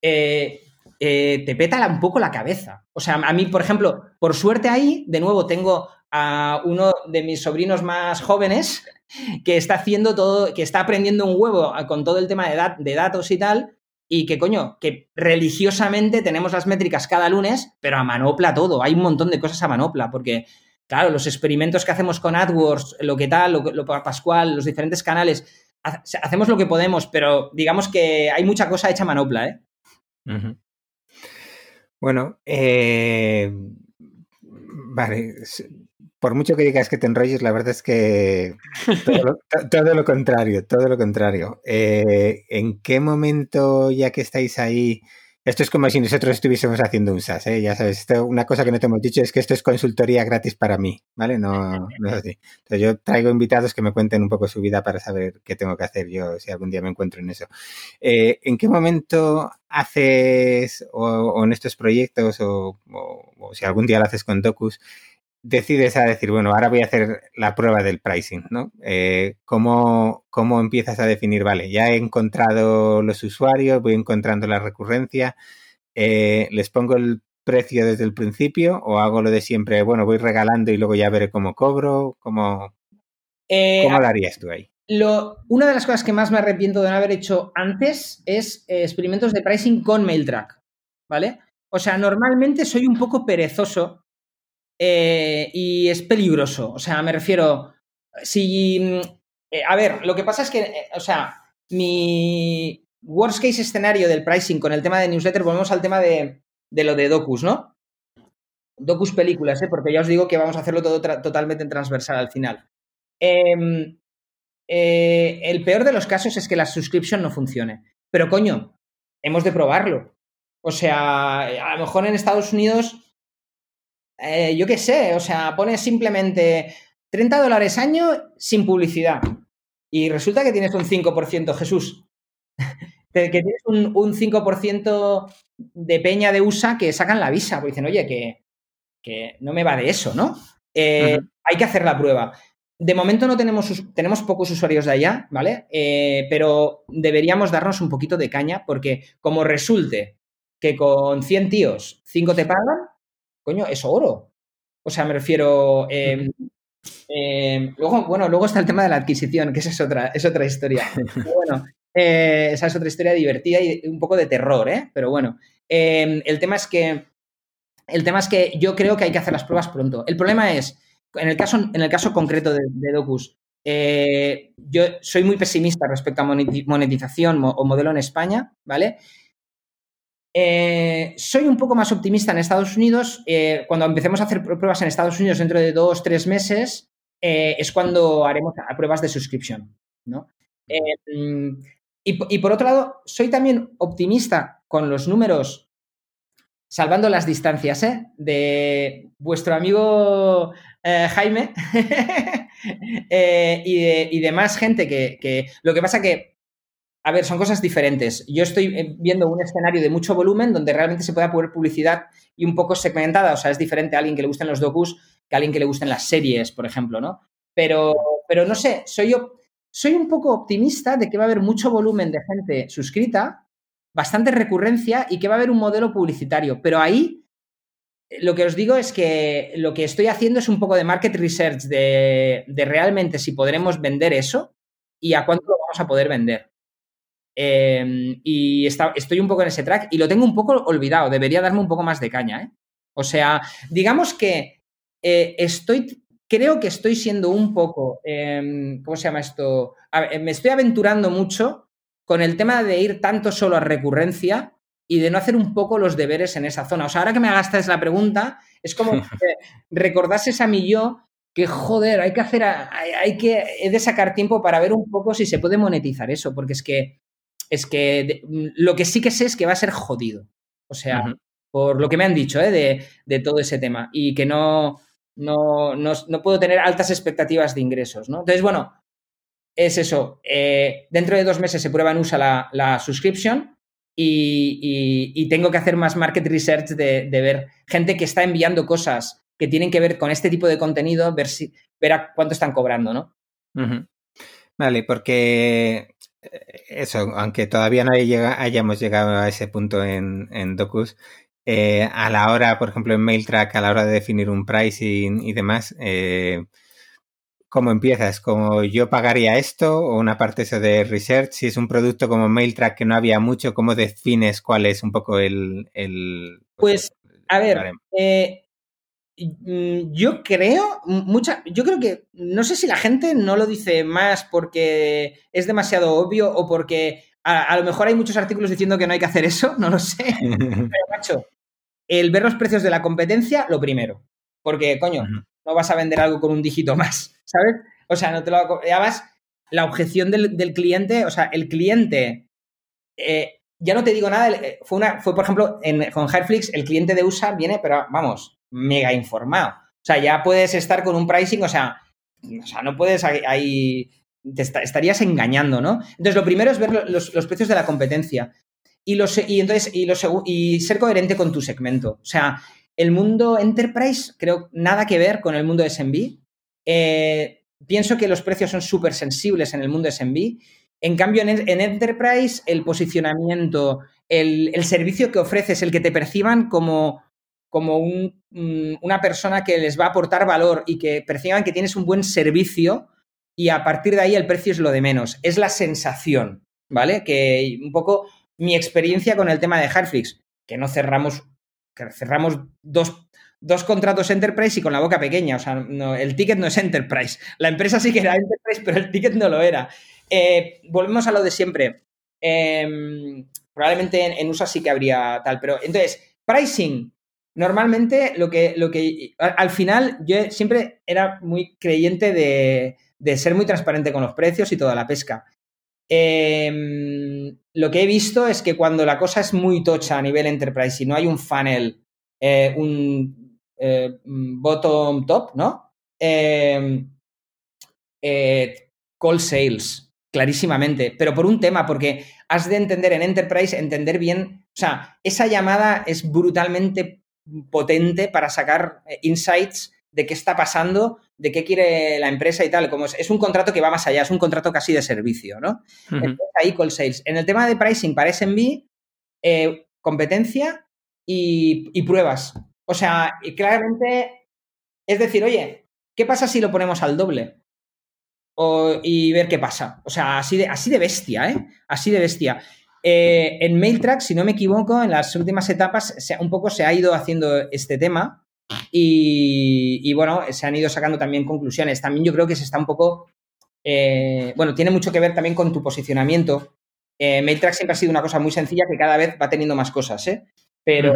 Eh, eh, te peta un poco la cabeza. O sea, a mí, por ejemplo, por suerte ahí, de nuevo, tengo a uno de mis sobrinos más jóvenes que está haciendo todo, que está aprendiendo un huevo con todo el tema de, de datos y tal, y que coño, que religiosamente tenemos las métricas cada lunes, pero a manopla todo, hay un montón de cosas a manopla, porque claro, los experimentos que hacemos con AdWords, lo que tal, lo, lo Pascual, los diferentes canales, hacemos lo que podemos, pero digamos que hay mucha cosa hecha a manopla, ¿eh? Bueno, eh, vale, por mucho que digas que te enrolles, la verdad es que [LAUGHS] todo lo, contrario, todo lo contrario. Eh, ¿En qué momento, ya que estáis ahí, esto es como si nosotros estuviésemos haciendo un SaaS, ¿eh? ya sabes, una cosa que no te hemos dicho es que esto es consultoría gratis para mí, ¿vale? No, no es así. Entonces yo traigo invitados que me cuenten un poco su vida para saber qué tengo que hacer yo si algún día me encuentro en eso. Eh, ¿En qué momento haces, o, en estos proyectos, o, o, si algún día lo haces con Docus, decides a decir, bueno, ahora voy a hacer la prueba del pricing, ¿no? Eh, ¿cómo, ¿cómo, empiezas a definir, vale, ya he encontrado los usuarios, voy encontrando la recurrencia, eh, les pongo el precio desde el principio o hago lo de siempre, bueno, voy regalando y luego ya veré cómo cobro, cómo, eh, ¿cómo lo harías tú ahí? Lo, una de las cosas que más me arrepiento de no haber hecho antes es experimentos de pricing con MailTrack, ¿vale? O sea, normalmente soy un poco perezoso eh, y es peligroso. O sea, me refiero, si... Mm, eh, a ver, lo que pasa es que, eh, o sea, mi worst case escenario del pricing con el tema de newsletter, volvemos al tema de, lo de Docus, ¿no? Docus películas, ¿eh? porque ya os digo que vamos a hacerlo totalmente en transversal al final. Em, el peor de los casos es que la subscription no funcione. Pero coño, hemos de probarlo. O sea, a lo mejor en Estados Unidos eh, yo qué sé, o sea, pones simplemente 30 dólares año sin publicidad y resulta que tienes un 5%, Jesús. [LAUGHS] que tienes un, 5% de peña de USA que sacan la visa, porque dicen, oye, que, no me va de eso, ¿no? Eh, hay que hacer la prueba. De momento no tenemos, tenemos pocos usuarios de allá, ¿vale? Eh, pero deberíamos darnos un poquito de caña porque como resulte que con 100 tíos 5 te pagan, coño, es oro. O sea, me refiero. Em, em, luego, bueno, luego está el tema de la adquisición, que esa es otra, es otra historia. bueno, eh, esa es otra historia divertida y un poco de terror, ¿eh? Pero bueno, em, el tema es que. El tema es que yo creo que hay que hacer las pruebas pronto. El problema es, en el caso, en el caso concreto de, Docus, eh, yo soy muy pesimista respecto a monetización o modelo en España, ¿vale? Eh, soy un poco más optimista en Estados Unidos. Eh, cuando empecemos a hacer pruebas en Estados Unidos dentro de dos, tres meses, eh, es cuando haremos pruebas de suscripción. ¿no? Y, por otro lado, soy también optimista con los números, salvando las distancias, de vuestro amigo Jaime [LAUGHS] y, de, más gente que, Lo que pasa que a ver, son cosas diferentes. Yo estoy eh, viendo un escenario de mucho volumen donde realmente se pueda poner publicidad y un poco segmentada. O sea, es diferente a alguien que le gusten los docus que a alguien que le gusten las series, por ejemplo, ¿no? Pero, pero no sé, soy yo. Soy un poco optimista de que va a haber mucho volumen de gente suscrita, bastante recurrencia y que va a haber un modelo publicitario. Pero ahí lo que os digo es que lo que estoy haciendo es un poco de market research de, de realmente si podremos vender eso y a cuánto lo vamos a poder vender. Em, y estoy un poco en ese track y lo tengo un poco olvidado. Debería darme un poco más de caña, ¿eh? O sea, digamos que eh, estoy, creo que estoy siendo un poco, em, ¿cómo se llama esto? me estoy aventurando mucho con el tema de ir tanto solo a recurrencia y de no hacer un poco los deberes en esa zona. O sea, ahora que me hagas la pregunta, es como [LAUGHS] que recordases a mí yo que joder, hay que hacer, hay, que he de sacar tiempo para ver un poco si se puede monetizar eso, porque es que es que lo que sí que sé es que va a ser jodido. O sea, por lo que me han dicho ¿eh? de, todo ese tema y que no, no, no, puedo tener altas expectativas de ingresos, ¿no? Entonces, bueno, es eso. Eh, dentro de dos meses se prueba en USA la, la subscription y, y, tengo que hacer más market research de, de, ver gente que está enviando cosas que tienen que ver con este tipo de contenido, ver, si, ver a cuánto están cobrando, ¿no? Vale, porque eso, aunque todavía no hayamos llegado a ese punto en, en Docus, eh, a la hora, por ejemplo, en MailTrack, a la hora de definir un pricing y demás, eh, ¿cómo empiezas? ¿Como yo pagaría esto o una parte eso de research? Si es un producto como MailTrack que no había mucho, ¿cómo defines cuál es un poco el... pues, a ver, eh, yo creo, mucha, yo creo que, no sé si la gente no lo dice más porque es demasiado obvio o porque a, lo mejor hay muchos artículos diciendo que no hay que hacer eso, no lo sé. [LAUGHS] Pero, macho, el ver los precios de la competencia, lo primero. Porque, coño, no vas a vender algo con un dígito más, ¿sabes? O sea, no te lo... Además, la objeción del, cliente, o sea, el cliente... Eh, ya no te digo nada, eh, fue, una, fue por ejemplo, en, con Hairflix, el cliente de USA viene, pero vamos, mega informado. O sea, ya puedes estar con un pricing, o sea, o sea no puedes ahí, te estarías engañando, ¿no? Entonces, lo primero es ver los, precios de la competencia y, los, y, entonces, y, y ser coherente con tu segmento. O sea, el mundo enterprise, creo, nada que ver con el mundo SMB. Eh, pienso que los precios son súper sensibles en el mundo SMB. En cambio, en, en enterprise, el posicionamiento, el, el servicio que ofreces, el que te perciban como como mm, una persona que les va a aportar valor y que perciban que tienes un buen servicio y a partir de ahí el precio es lo de menos. Es la sensación, ¿vale? Que un poco mi experiencia con el tema de Hardflix, que no cerramos, que cerramos dos, contratos Enterprise y con la boca pequeña. O sea, el ticket no es Enterprise. La empresa sí que era Enterprise, pero el ticket no lo era. Eh, volvemos a lo de siempre. Em, probablemente en, en, USA sí que habría tal, pero entonces, pricing, Normalmente lo que, lo que al final yo siempre era muy creyente de, ser muy transparente con los precios y toda la pesca. Em, lo que he visto es que cuando la cosa es muy tocha a nivel enterprise y no hay un funnel, eh, un eh, bottom top, ¿no? Em, eh, call sales, clarísimamente, pero por un tema, porque has de entender en enterprise, entender bien, o sea, esa llamada es brutalmente potente para sacar eh, insights de qué está pasando, de qué quiere la empresa y tal. Como es, un contrato que va más allá, es un contrato casi de servicio, ¿no? ahí call sales. En el tema de pricing para SMB, eh, competencia y, pruebas. O sea, claramente es decir, oye, ¿qué pasa si lo ponemos al doble? y ver qué pasa. O sea, así de, así de bestia, ¿eh? Así de bestia. Eh, en MailTrack, si no me equivoco, en las últimas etapas un poco se ha ido haciendo este tema y, bueno, se han ido sacando también conclusiones. También yo creo que se está un poco, eh, bueno, tiene mucho que ver también con tu posicionamiento. Eh, MailTrack siempre ha sido una cosa muy sencilla que cada vez va teniendo más cosas, ¿eh? Pero,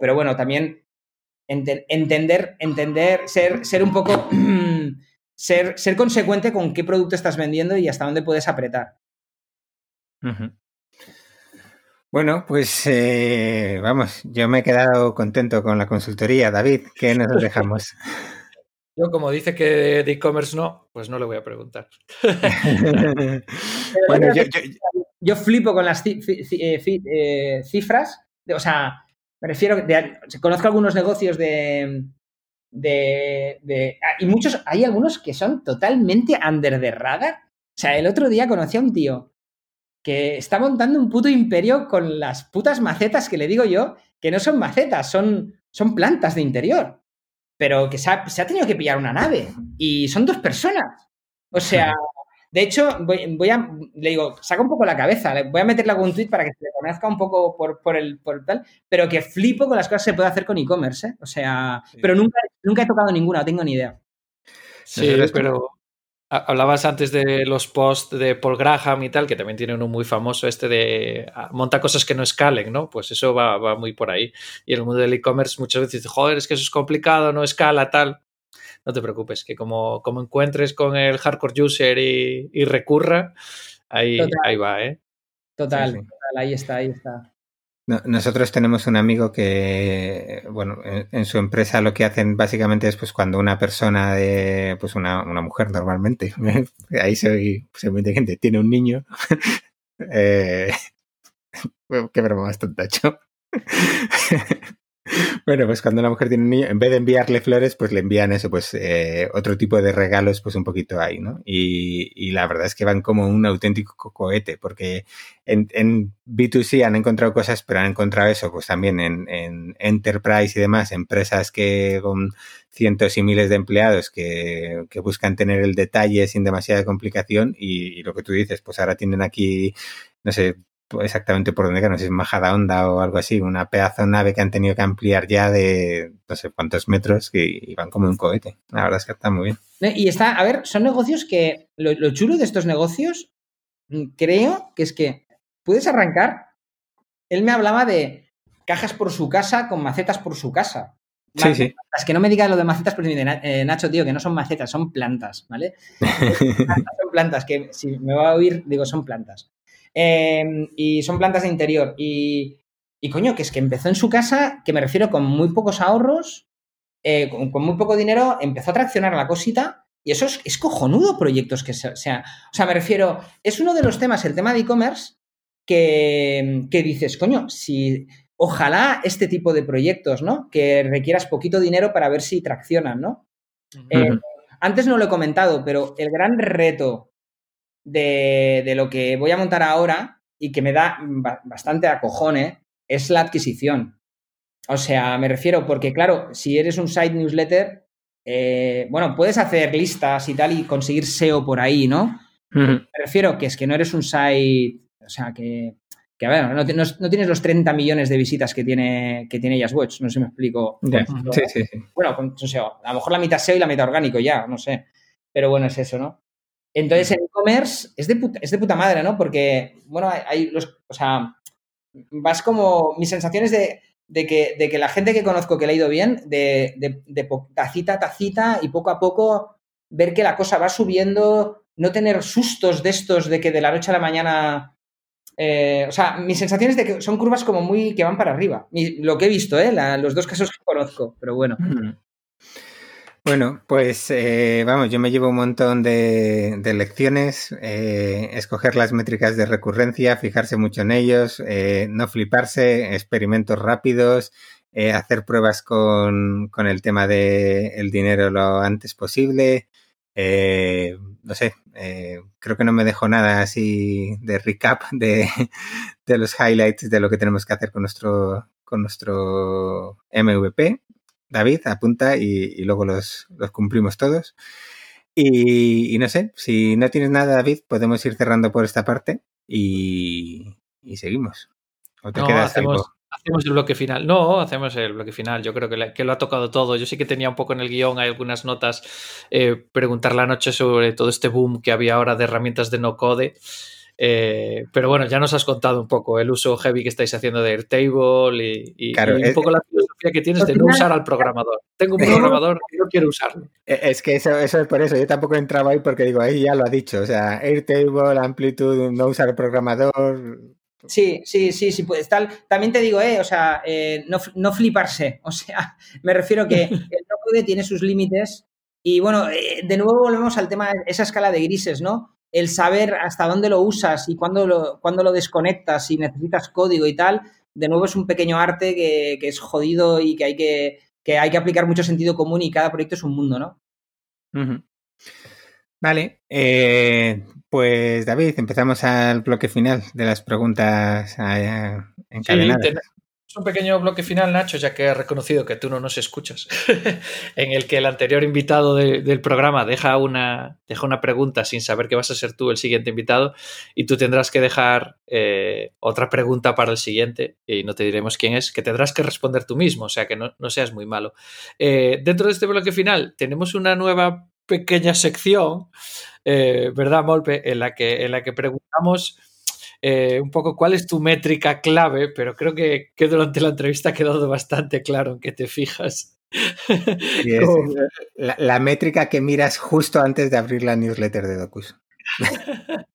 pero bueno, también entender, entender, ser, ser un poco, [CLEARS THROAT] ser, ser consecuente con qué producto estás vendiendo y hasta dónde puedes apretar. Bueno, pues eh, vamos, yo me he quedado contento con la consultoría. David, ¿qué nos dejamos? [LAUGHS] Yo, como dice que de e-commerce no, pues no le voy a preguntar. [LAUGHS] bueno, yo, flipo con las eh, eh, cifras. o sea, me refiero, de, conozco algunos negocios de, de, ah, Y muchos, hay algunos que son totalmente under the radar. O sea, el otro día conocí a un tío que está montando un puto imperio con las putas macetas que le digo yo, que no son macetas, son, son plantas de interior. Pero que se ha, tenido que pillar una nave y son dos personas. O sea, [LAUGHS] De hecho, voy, a, le digo, saca un poco la cabeza, voy a meterle algún tweet para que se le conozca un poco por, por, el, por tal, pero que flipo con las cosas que se puede hacer con e-commerce, ¿eh? O sea, pero nunca, nunca he tocado ninguna, no tengo ni idea. Sí, pero hablabas antes de los posts de Paul Graham y tal, que también tiene uno muy famoso, este de ah, monta cosas que no escalen, ¿no? Pues eso va, va muy por ahí. Y en el mundo del e-commerce muchas veces dices, joder, es que eso es complicado, no escala, tal no te preocupes, que como, como encuentres con el hardcore user y, recurra, ahí, ahí va, ¿eh? Total, total, ahí está, ahí está. Nosotros tenemos un amigo que, bueno, en, su empresa lo que hacen básicamente es pues cuando una persona de, pues una, una mujer normalmente, [LAUGHS] ahí soy, soy muy inteligente, tiene un niño, [LAUGHS] eh, [LAUGHS] qué broma más tontacho. Bueno, pues cuando una mujer tiene un niño, en vez de enviarle flores, pues le envían eso, pues eh, otro tipo de regalos, pues un poquito ahí, ¿no? Y, y, la verdad es que van como un auténtico cohete, porque en, en, B2C han encontrado cosas, pero han encontrado eso, pues también en, en Enterprise y demás, empresas que con cientos y miles de empleados que, que buscan tener el detalle sin demasiada complicación y, y lo que tú dices, pues ahora tienen aquí no sé, exactamente por dónde, no sé si es Majada Onda o algo así, una pedazo nave que han tenido que ampliar ya de no sé cuántos metros que van como un cohete. La verdad es que está muy bien. Y está, a ver, son negocios que lo, chulo de estos negocios, mm, creo que es que puedes arrancar. Él me hablaba de cajas por su casa con macetas por su casa. Sí, sí. Las que no me digas lo de macetas, porque eh, Nacho, tío, que no son macetas, son plantas, ¿vale? [LAUGHS] son plantas, que si me va a oír, digo, son plantas. Em, y son plantas de interior. Y, y, coño, que es que empezó en su casa, que me refiero con muy pocos ahorros, eh, con, muy poco dinero, empezó a traccionar la cosita. Y eso es, cojonudo proyectos que sea, O sea, me refiero, es uno de los temas, el tema de e-commerce, que, que dices, coño, si ojalá este tipo de proyectos, ¿no? Que requieras poquito dinero para ver si traccionan, ¿no? Eh, antes no lo he comentado, pero el gran reto de, lo que voy a montar ahora y que me da bastante acojone es la adquisición. O sea, me refiero porque, claro, si eres un site newsletter, eh, bueno, puedes hacer listas y tal y conseguir SEO por ahí, ¿no? Me refiero que es que no eres un site, o sea, que, que a ver, no, tienes los 30 millones de visitas que tiene, que tiene Watch, no sé si me explico. Sí, sí, sí. Bueno, con SEO, a lo mejor la mitad SEO y la mitad orgánico ya, no sé. Pero bueno, es eso, ¿no? Entonces, en e-commerce es de, puta, es de puta madre, ¿no? Porque, bueno, hay los, o sea, vas como, mis sensaciones de, de, que, de que la gente que conozco que le ha ido bien, de, de, tacita a tacita y poco a poco ver que la cosa va subiendo, no tener sustos de estos de que de la noche a la mañana... Eh, o sea, mis sensaciones de que son curvas como muy que van para arriba. lo que he visto, ¿eh? los dos casos que conozco, pero bueno. Bueno, pues eh, vamos, yo me llevo un montón de, lecciones, eh, escoger las métricas de recurrencia, fijarse mucho en ellos, eh, no fliparse, experimentos rápidos, hacer pruebas con, el tema del dinero lo antes posible. no sé, creo que no me dejo nada así de recap de, de los highlights de lo que tenemos que hacer con nuestro, con nuestro MVP. David, apunta y, luego los, cumplimos todos. Y, no sé, si no tienes nada, David, podemos ir cerrando por esta parte y, seguimos. ¿O te quedas hacemos, hacemos, el bloque final. No, hacemos el bloque final. Yo creo que, que, lo ha tocado todo. Yo sí que tenía un poco en el guion, hay algunas notas, eh, preguntar la noche sobre todo este boom que había ahora de herramientas de no code. Eh, pero bueno, ya nos has contado un poco el uso heavy que estáis haciendo de Airtable y, un poco la filosofía que tienes de no usar al programador. Tengo un [LAUGHS] programador y no quiero usarlo. Es que eso, eso, es por eso. Yo tampoco entraba ahí porque digo, ahí ya lo ha dicho. O sea, Airtable, Amplitude, no usar el programador. Sí, sí, sí, sí, pues tal. También te digo, eh, o sea, eh, no, no, fliparse. [LAUGHS] O sea, me refiero que [LAUGHS] el no puede tiene sus límites. Y bueno, eh, de nuevo volvemos al tema, esa escala de grises, ¿no? El saber hasta dónde lo usas y cuándo lo, lo desconectas, si necesitas código y tal, de nuevo es un pequeño arte que, es jodido y que hay que, que hay que aplicar mucho sentido común y cada proyecto es un mundo, ¿no? Vale, eh, pues David, empezamos al bloque final de las preguntas eh, encadenadas. Un pequeño bloque final, Nacho, ya que he reconocido que tú no nos escuchas, [LAUGHS] en el que el anterior invitado del programa deja una, deja una pregunta sin saber que vas a ser tú el siguiente invitado y tú tendrás que dejar eh, otra pregunta para el siguiente y no te diremos quién es, que tendrás que responder tú mismo, o sea que no, seas muy malo. Eh, dentro de este bloque final tenemos una nueva pequeña sección, eh, ¿verdad, Molpe? En la que, en la que preguntamos eh, un poco cuál es tu métrica clave, pero creo que, durante la entrevista ha quedado bastante claro en que te fijas. [LAUGHS] la, métrica que miras justo antes de abrir la newsletter de Docus. [LAUGHS]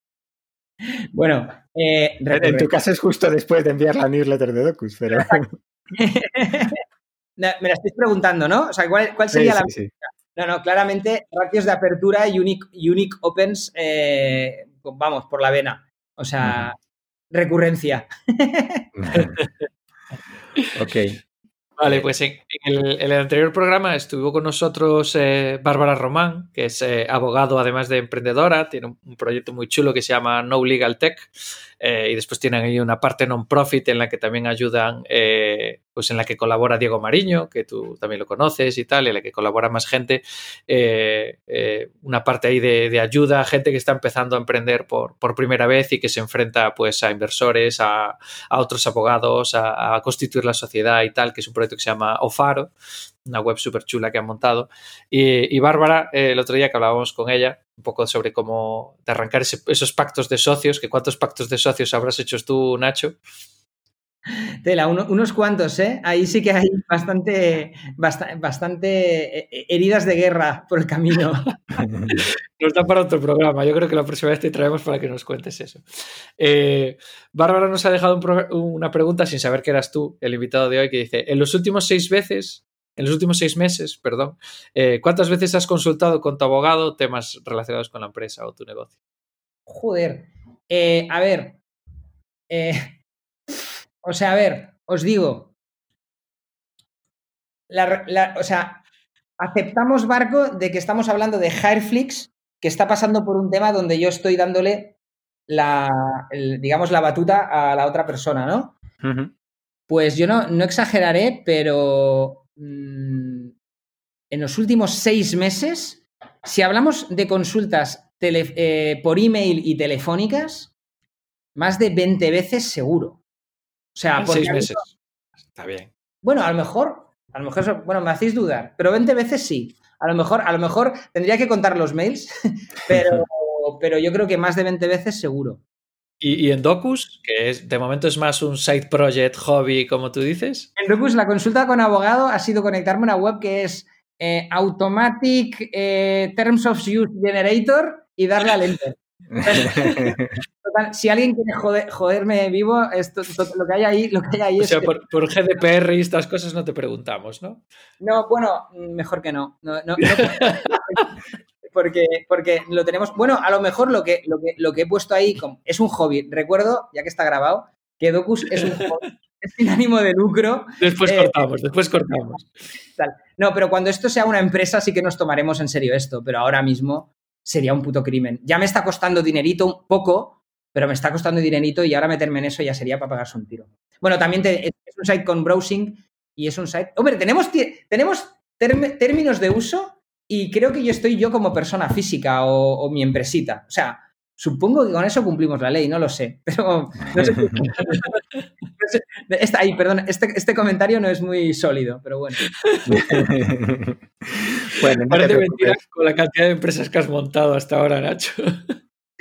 bueno, eh, en tu caso es justo después de enviar la newsletter de Docus, pero... [LAUGHS] Me la estáis preguntando, ¿no? O sea, ¿cuál, sería la métrica? No, no, claramente ratios de apertura y unique, unique opens, eh, vamos, por la vena. O sea, recurrencia. [LAUGHS] ok. Vale, pues en, el, anterior programa estuvo con nosotros eh, Bárbara Román, que es eh, abogado además de emprendedora, tiene un, proyecto muy chulo que se llama No Legal Tech y después tienen ahí una parte non-profit en la que también ayudan pues en la que colabora Diego Mariño, que tú también lo conoces y tal, en la que colabora más gente, eh, eh, una parte ahí de, ayuda a gente que está empezando a emprender por, por, primera vez y que se enfrenta pues a inversores, a, otros abogados, a, constituir la sociedad y tal, que es un proyecto que se llama Ofaro, una web súper chula que han montado. Y, Bárbara, eh, el otro día que hablábamos con ella, un poco sobre cómo de arrancar esos pactos de socios, que cuántos pactos de socios habrás hecho tú, Nacho. Tela, unos cuantos, ¿eh? Ahí sí que hay bastante, bastante, eh, eh, heridas de guerra por el camino. [LAUGHS] Nos da para otro programa. Yo creo que la próxima vez te traemos para que nos cuentes eso. Eh, Bárbara nos ha dejado una pregunta sin saber que eras tú, el invitado de hoy, que dice: En los últimos seis veces, en los últimos seis meses, perdón, ¿cuántas veces has consultado con tu abogado temas relacionados con la empresa o tu negocio? Joder. a ver. O sea, a ver, os digo, o sea, aceptamos barco de que estamos hablando de Hireflix, que está pasando por un tema donde yo estoy dándole la, digamos, la batuta a la otra persona, ¿no? Pues yo no, no exageraré, pero mm, en los últimos seis meses, si hablamos de consultas eh, por email y telefónicas, más de 20 veces seguro. Sea, seis meses. Está bien. Bueno, a lo mejor, a lo mejor, bueno, me hacéis dudar, pero 20 veces sí. A lo mejor, a lo mejor tendría que contar los mails, [LAUGHS] pero, [LAUGHS] pero yo creo que más de 20 veces seguro. ¿Y, en Docus, que es, de momento es más un side project, hobby, como tú dices? En Docus la consulta con abogado ha sido conectarme a una web que es eh, Automatic eh, Terms of Use Generator y darle al enter. [LAUGHS] si alguien quiere joderme vivo, esto, lo que hay ahí, lo que hay ahí o sea, por, GDPR y estas cosas no te preguntamos, ¿no? No, bueno, mejor que no. [LAUGHS] porque, porque lo tenemos. Bueno, a lo mejor lo que, lo que, lo que he puesto ahí es un hobby. Recuerdo, ya que está grabado, que Docus es un hobby. [LAUGHS] Es sin ánimo de lucro. Después eh, cortamos, después cortamos. No, pero cuando esto sea una empresa sí que nos tomaremos en serio esto, pero ahora mismo sería un puto crimen. Ya me está costando dinerito un poco, pero me está costando dinerito y ahora meterme en eso ya sería para pagarse un tiro. Bueno, también es un site con browsing y es un site... Hombre, tenemos, tenemos términos de uso y creo que yo estoy yo como persona física o, mi empresita. O sea, supongo que con eso cumplimos la ley, no lo sé. [LAUGHS] Pero no sé. Ahí, perdón, este, este, comentario no es muy sólido, pero bueno. [LAUGHS] bueno, Parece mentira con la cantidad de empresas que has montado hasta ahora, Nacho.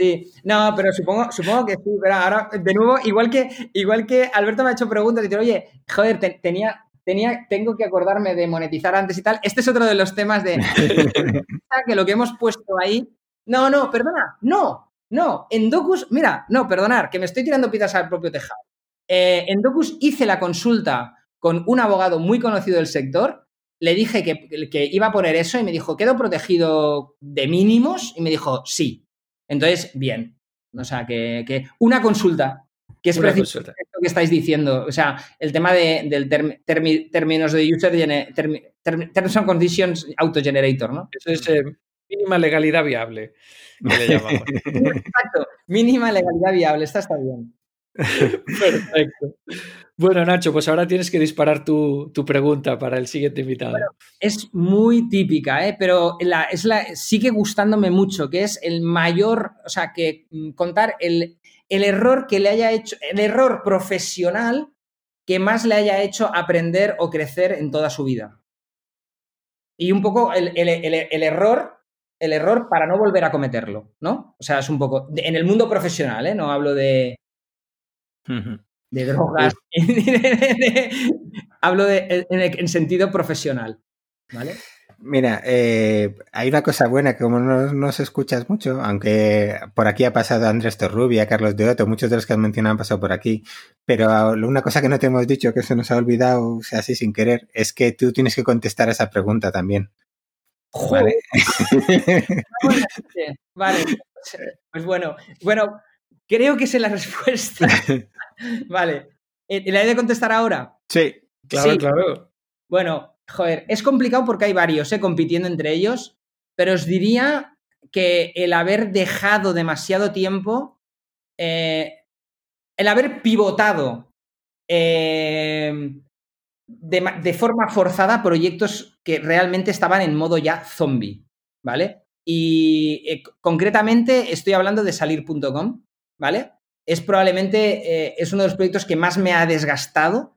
Sí, no, pero supongo, supongo que sí, pero ahora, de nuevo, igual que, igual que Alberto me ha hecho preguntas y dice, oye, joder, tenía, tenía, tengo que acordarme de monetizar antes y tal. Este es otro de los temas de [LAUGHS] que lo que hemos puesto ahí. No, no, perdona, no, no, en Docus, mira, no, perdonar, que me estoy tirando pitas al propio tejado. Eh, en Docus hice la consulta con un abogado muy conocido del sector, le dije que, que, iba a poner eso y me dijo, ¿quedo protegido de mínimos? Y me dijo, sí. Entonces, bien. O sea, que, una consulta, que es precisamente lo que estáis diciendo. O sea, el tema de, del términos de user terms and conditions autogenerator, ¿no? Eso es eh, mínima legalidad viable. [LAUGHS] Exacto, mínima legalidad viable, esta está bien. [LAUGHS] Perfecto. Bueno, Nacho, pues ahora tienes que disparar tu, pregunta para el siguiente invitado. es muy típica, ¿eh? pero es la, sigue gustándome mucho, que es el mayor, o sea, que mm, contar el, el error que le haya hecho, el error profesional que más le haya hecho aprender o crecer en toda su vida. Y un poco el, error, el error para no volver a cometerlo, ¿no? O sea, es un poco, en el mundo profesional, ¿eh? No hablo de, de drogas, [LAUGHS] hablo de, en, sentido profesional, ¿vale? Mira, eh, hay una cosa buena que como no, se escuchas mucho, aunque por aquí ha pasado Andrés Torrubia, Carlos de Otto, muchos de los que has mencionado han pasado por aquí, pero una cosa que no te hemos dicho, que se nos ha olvidado, o sea, así sin querer, es que tú tienes que contestar a esa pregunta también. Vale. [LAUGHS] vale. Pues bueno, bueno, creo que sé la [LAUGHS] respuesta. vale. ¿La he de contestar ahora? Sí, claro, claro. Bueno, Joder, es complicado porque hay varios, ¿eh? Compitiendo entre ellos, pero os diría que el haber dejado demasiado tiempo, eh, el haber pivotado eh, de, forma forzada proyectos que realmente estaban en modo ya zombie, ¿vale? Y eh, concretamente estoy hablando de salir.com, ¿vale? Es probablemente, es uno de los proyectos que más me ha desgastado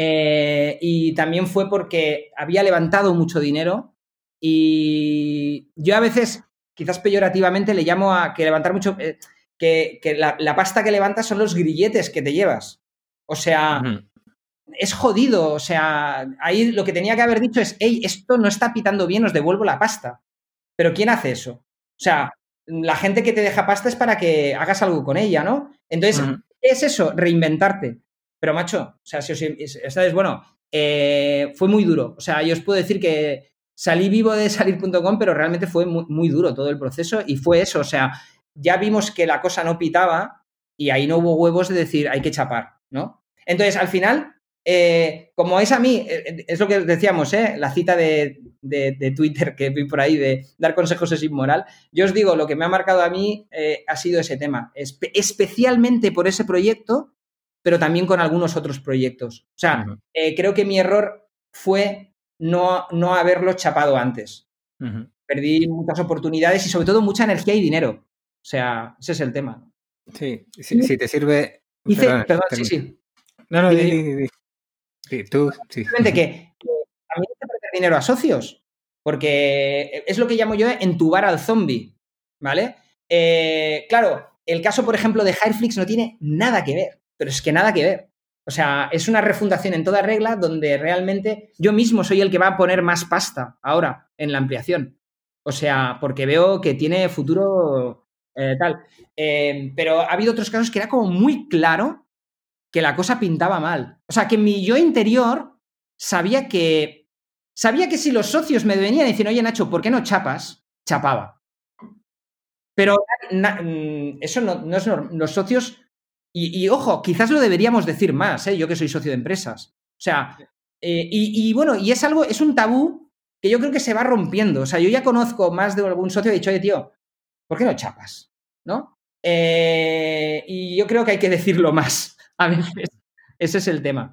eh, y también fue porque había levantado mucho dinero y yo a veces, quizás peyorativamente, le llamo a que levantar mucho, eh, que, la, pasta que levantas son los grilletes que te llevas. O sea, es jodido. O sea, ahí lo que tenía que haber dicho es, hey, esto no está pitando bien, os devuelvo la pasta. Pero ¿quién hace eso? O sea, la gente que te deja pasta es para que hagas algo con ella, ¿no? Entonces, es eso, reinventarte. Pero, macho, o sea, si os, bueno, eh, fue muy duro. O sea, yo os puedo decir que salí vivo de salir.com, pero realmente fue muy, duro todo el proceso y fue eso. O sea, ya vimos que la cosa no pitaba y ahí no hubo huevos de decir hay que chapar, ¿no? Entonces, al final, eh, como es a mí, eh, es lo que decíamos, ¿eh? la cita de, Twitter que vi por ahí de dar consejos es inmoral, yo os digo, lo que me ha marcado a mí ha sido ese tema, especialmente por ese proyecto pero también con algunos otros proyectos. O sea, eh, creo que mi error fue no, no haberlo chapado antes. Perdí muchas oportunidades y sobre todo mucha energía y dinero. O sea, ese es el tema. Sí, si, te sirve... perdón, sí, sí. No, no, di, Sí, tú, sí. Simplemente que, a mí me perder dinero a socios, porque es lo que llamo yo entubar al zombie, ¿vale? Eh, claro, el caso, por ejemplo, de Hireflix no tiene nada que ver pero es que nada que ver. O sea, es una refundación en toda regla donde realmente yo mismo soy el que va a poner más pasta ahora en la ampliación. O sea, porque veo que tiene futuro eh, tal. Eh, pero ha habido otros casos que era como muy claro que la cosa pintaba mal. O sea, que mi yo interior sabía que. Sabía que si los socios me venían diciendo, oye Nacho, ¿por qué no chapas? Chapaba. Pero mm, eso no, no es normal. Los socios y, ojo, quizás lo deberíamos decir más, ¿eh? yo que soy socio de empresas. O sea, eh, y, bueno, y es algo, es un tabú que yo creo que se va rompiendo. O sea, yo ya conozco más de algún socio que ha dicho, oye, tío, ¿por qué no chapas? ¿No? Eh, y yo creo que hay que decirlo más [LAUGHS] a veces. Ese es el tema.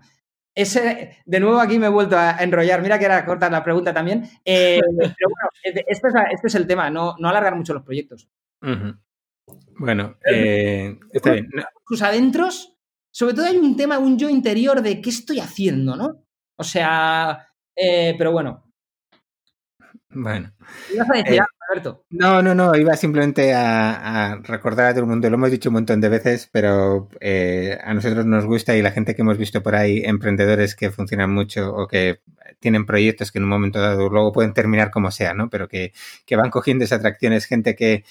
Ese, de nuevo aquí me he vuelto a enrollar. Mira que era corta la pregunta también. [LAUGHS] pero bueno, este es, este es, el tema, no, no alargar mucho los proyectos. Bueno, eh, está bien. Sus adentros, sobre todo hay un tema, un yo interior de qué estoy haciendo, ¿no? O sea, eh, pero bueno. Bueno. ¿Ibas a decir eh, Alberto? No, no, no, iba simplemente a, recordar a todo el mundo, lo hemos dicho un montón de veces, pero a nosotros nos gusta y la gente que hemos visto por ahí, emprendedores que funcionan mucho o que tienen proyectos que en un momento dado luego pueden terminar como sea, ¿no? Pero que, que van cogiendo esa atracción, es gente que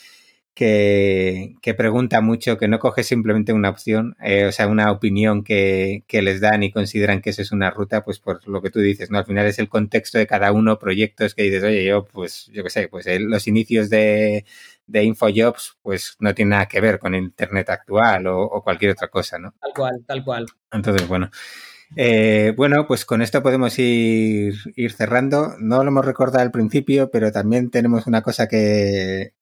que, pregunta mucho, que no coge simplemente una opción, eh, o sea, una opinión que, les dan y consideran que esa es una ruta, pues por lo que tú dices, ¿no? Al final es el contexto de cada uno, proyectos que dices, oye, yo, pues, yo qué sé, pues los inicios de, de InfoJobs, pues no tiene nada que ver con Internet actual o, cualquier otra cosa, ¿no? Tal cual, tal cual. Entonces, bueno. Eh, bueno, pues con esto podemos ir, ir, cerrando. No lo hemos recordado al principio, pero también tenemos una cosa que,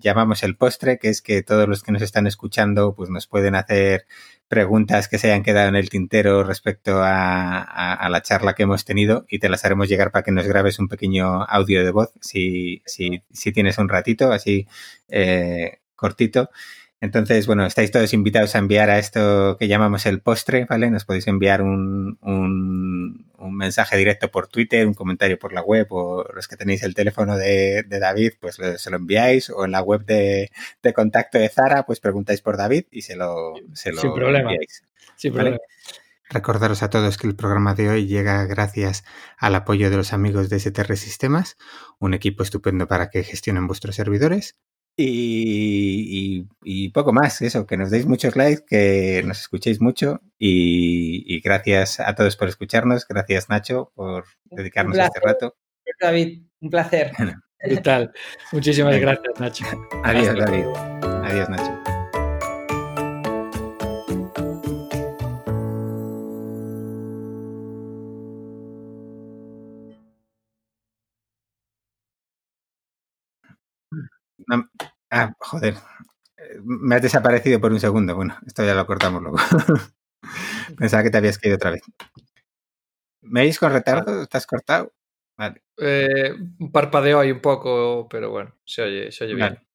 llamamos el postre, que es que todos los que nos están escuchando pues nos pueden hacer preguntas que se hayan quedado en el tintero respecto a, la charla que hemos tenido y te las haremos llegar para que nos grabes un pequeño audio de voz si tienes un ratito, así eh, cortito. Entonces, bueno, estáis todos invitados a enviar a esto que llamamos el postre, ¿vale? Nos podéis enviar un, un, un mensaje directo por Twitter, un comentario por la web o los que tenéis el teléfono de, de David, pues se lo enviáis o en la web de, de, contacto de Zara, pues preguntáis por David y se lo, se lo Sin problema. enviáis. Sin ¿vale? problema. Recordaros a todos que el programa de hoy llega gracias al apoyo de los amigos de STR Sistemas, un equipo estupendo para que gestionen vuestros servidores. Y, y, y, poco más, eso, que nos deis muchos likes, que nos escuchéis mucho y, y gracias a todos por escucharnos, gracias Nacho por dedicarnos este rato. David, un placer. [LAUGHS] Vital. Muchísimas gracias, Nacho. [LAUGHS] Adiós, David. Adiós, Nacho. Ah, joder. Me has desaparecido por un segundo. Bueno, esto ya lo cortamos luego. [LAUGHS] Pensaba que te habías caído otra vez. ¿Me veis con retardo? ¿Estás cortado? Vale. Eh, un parpadeo ahí un poco, pero bueno, se oye, se oye vale. bien.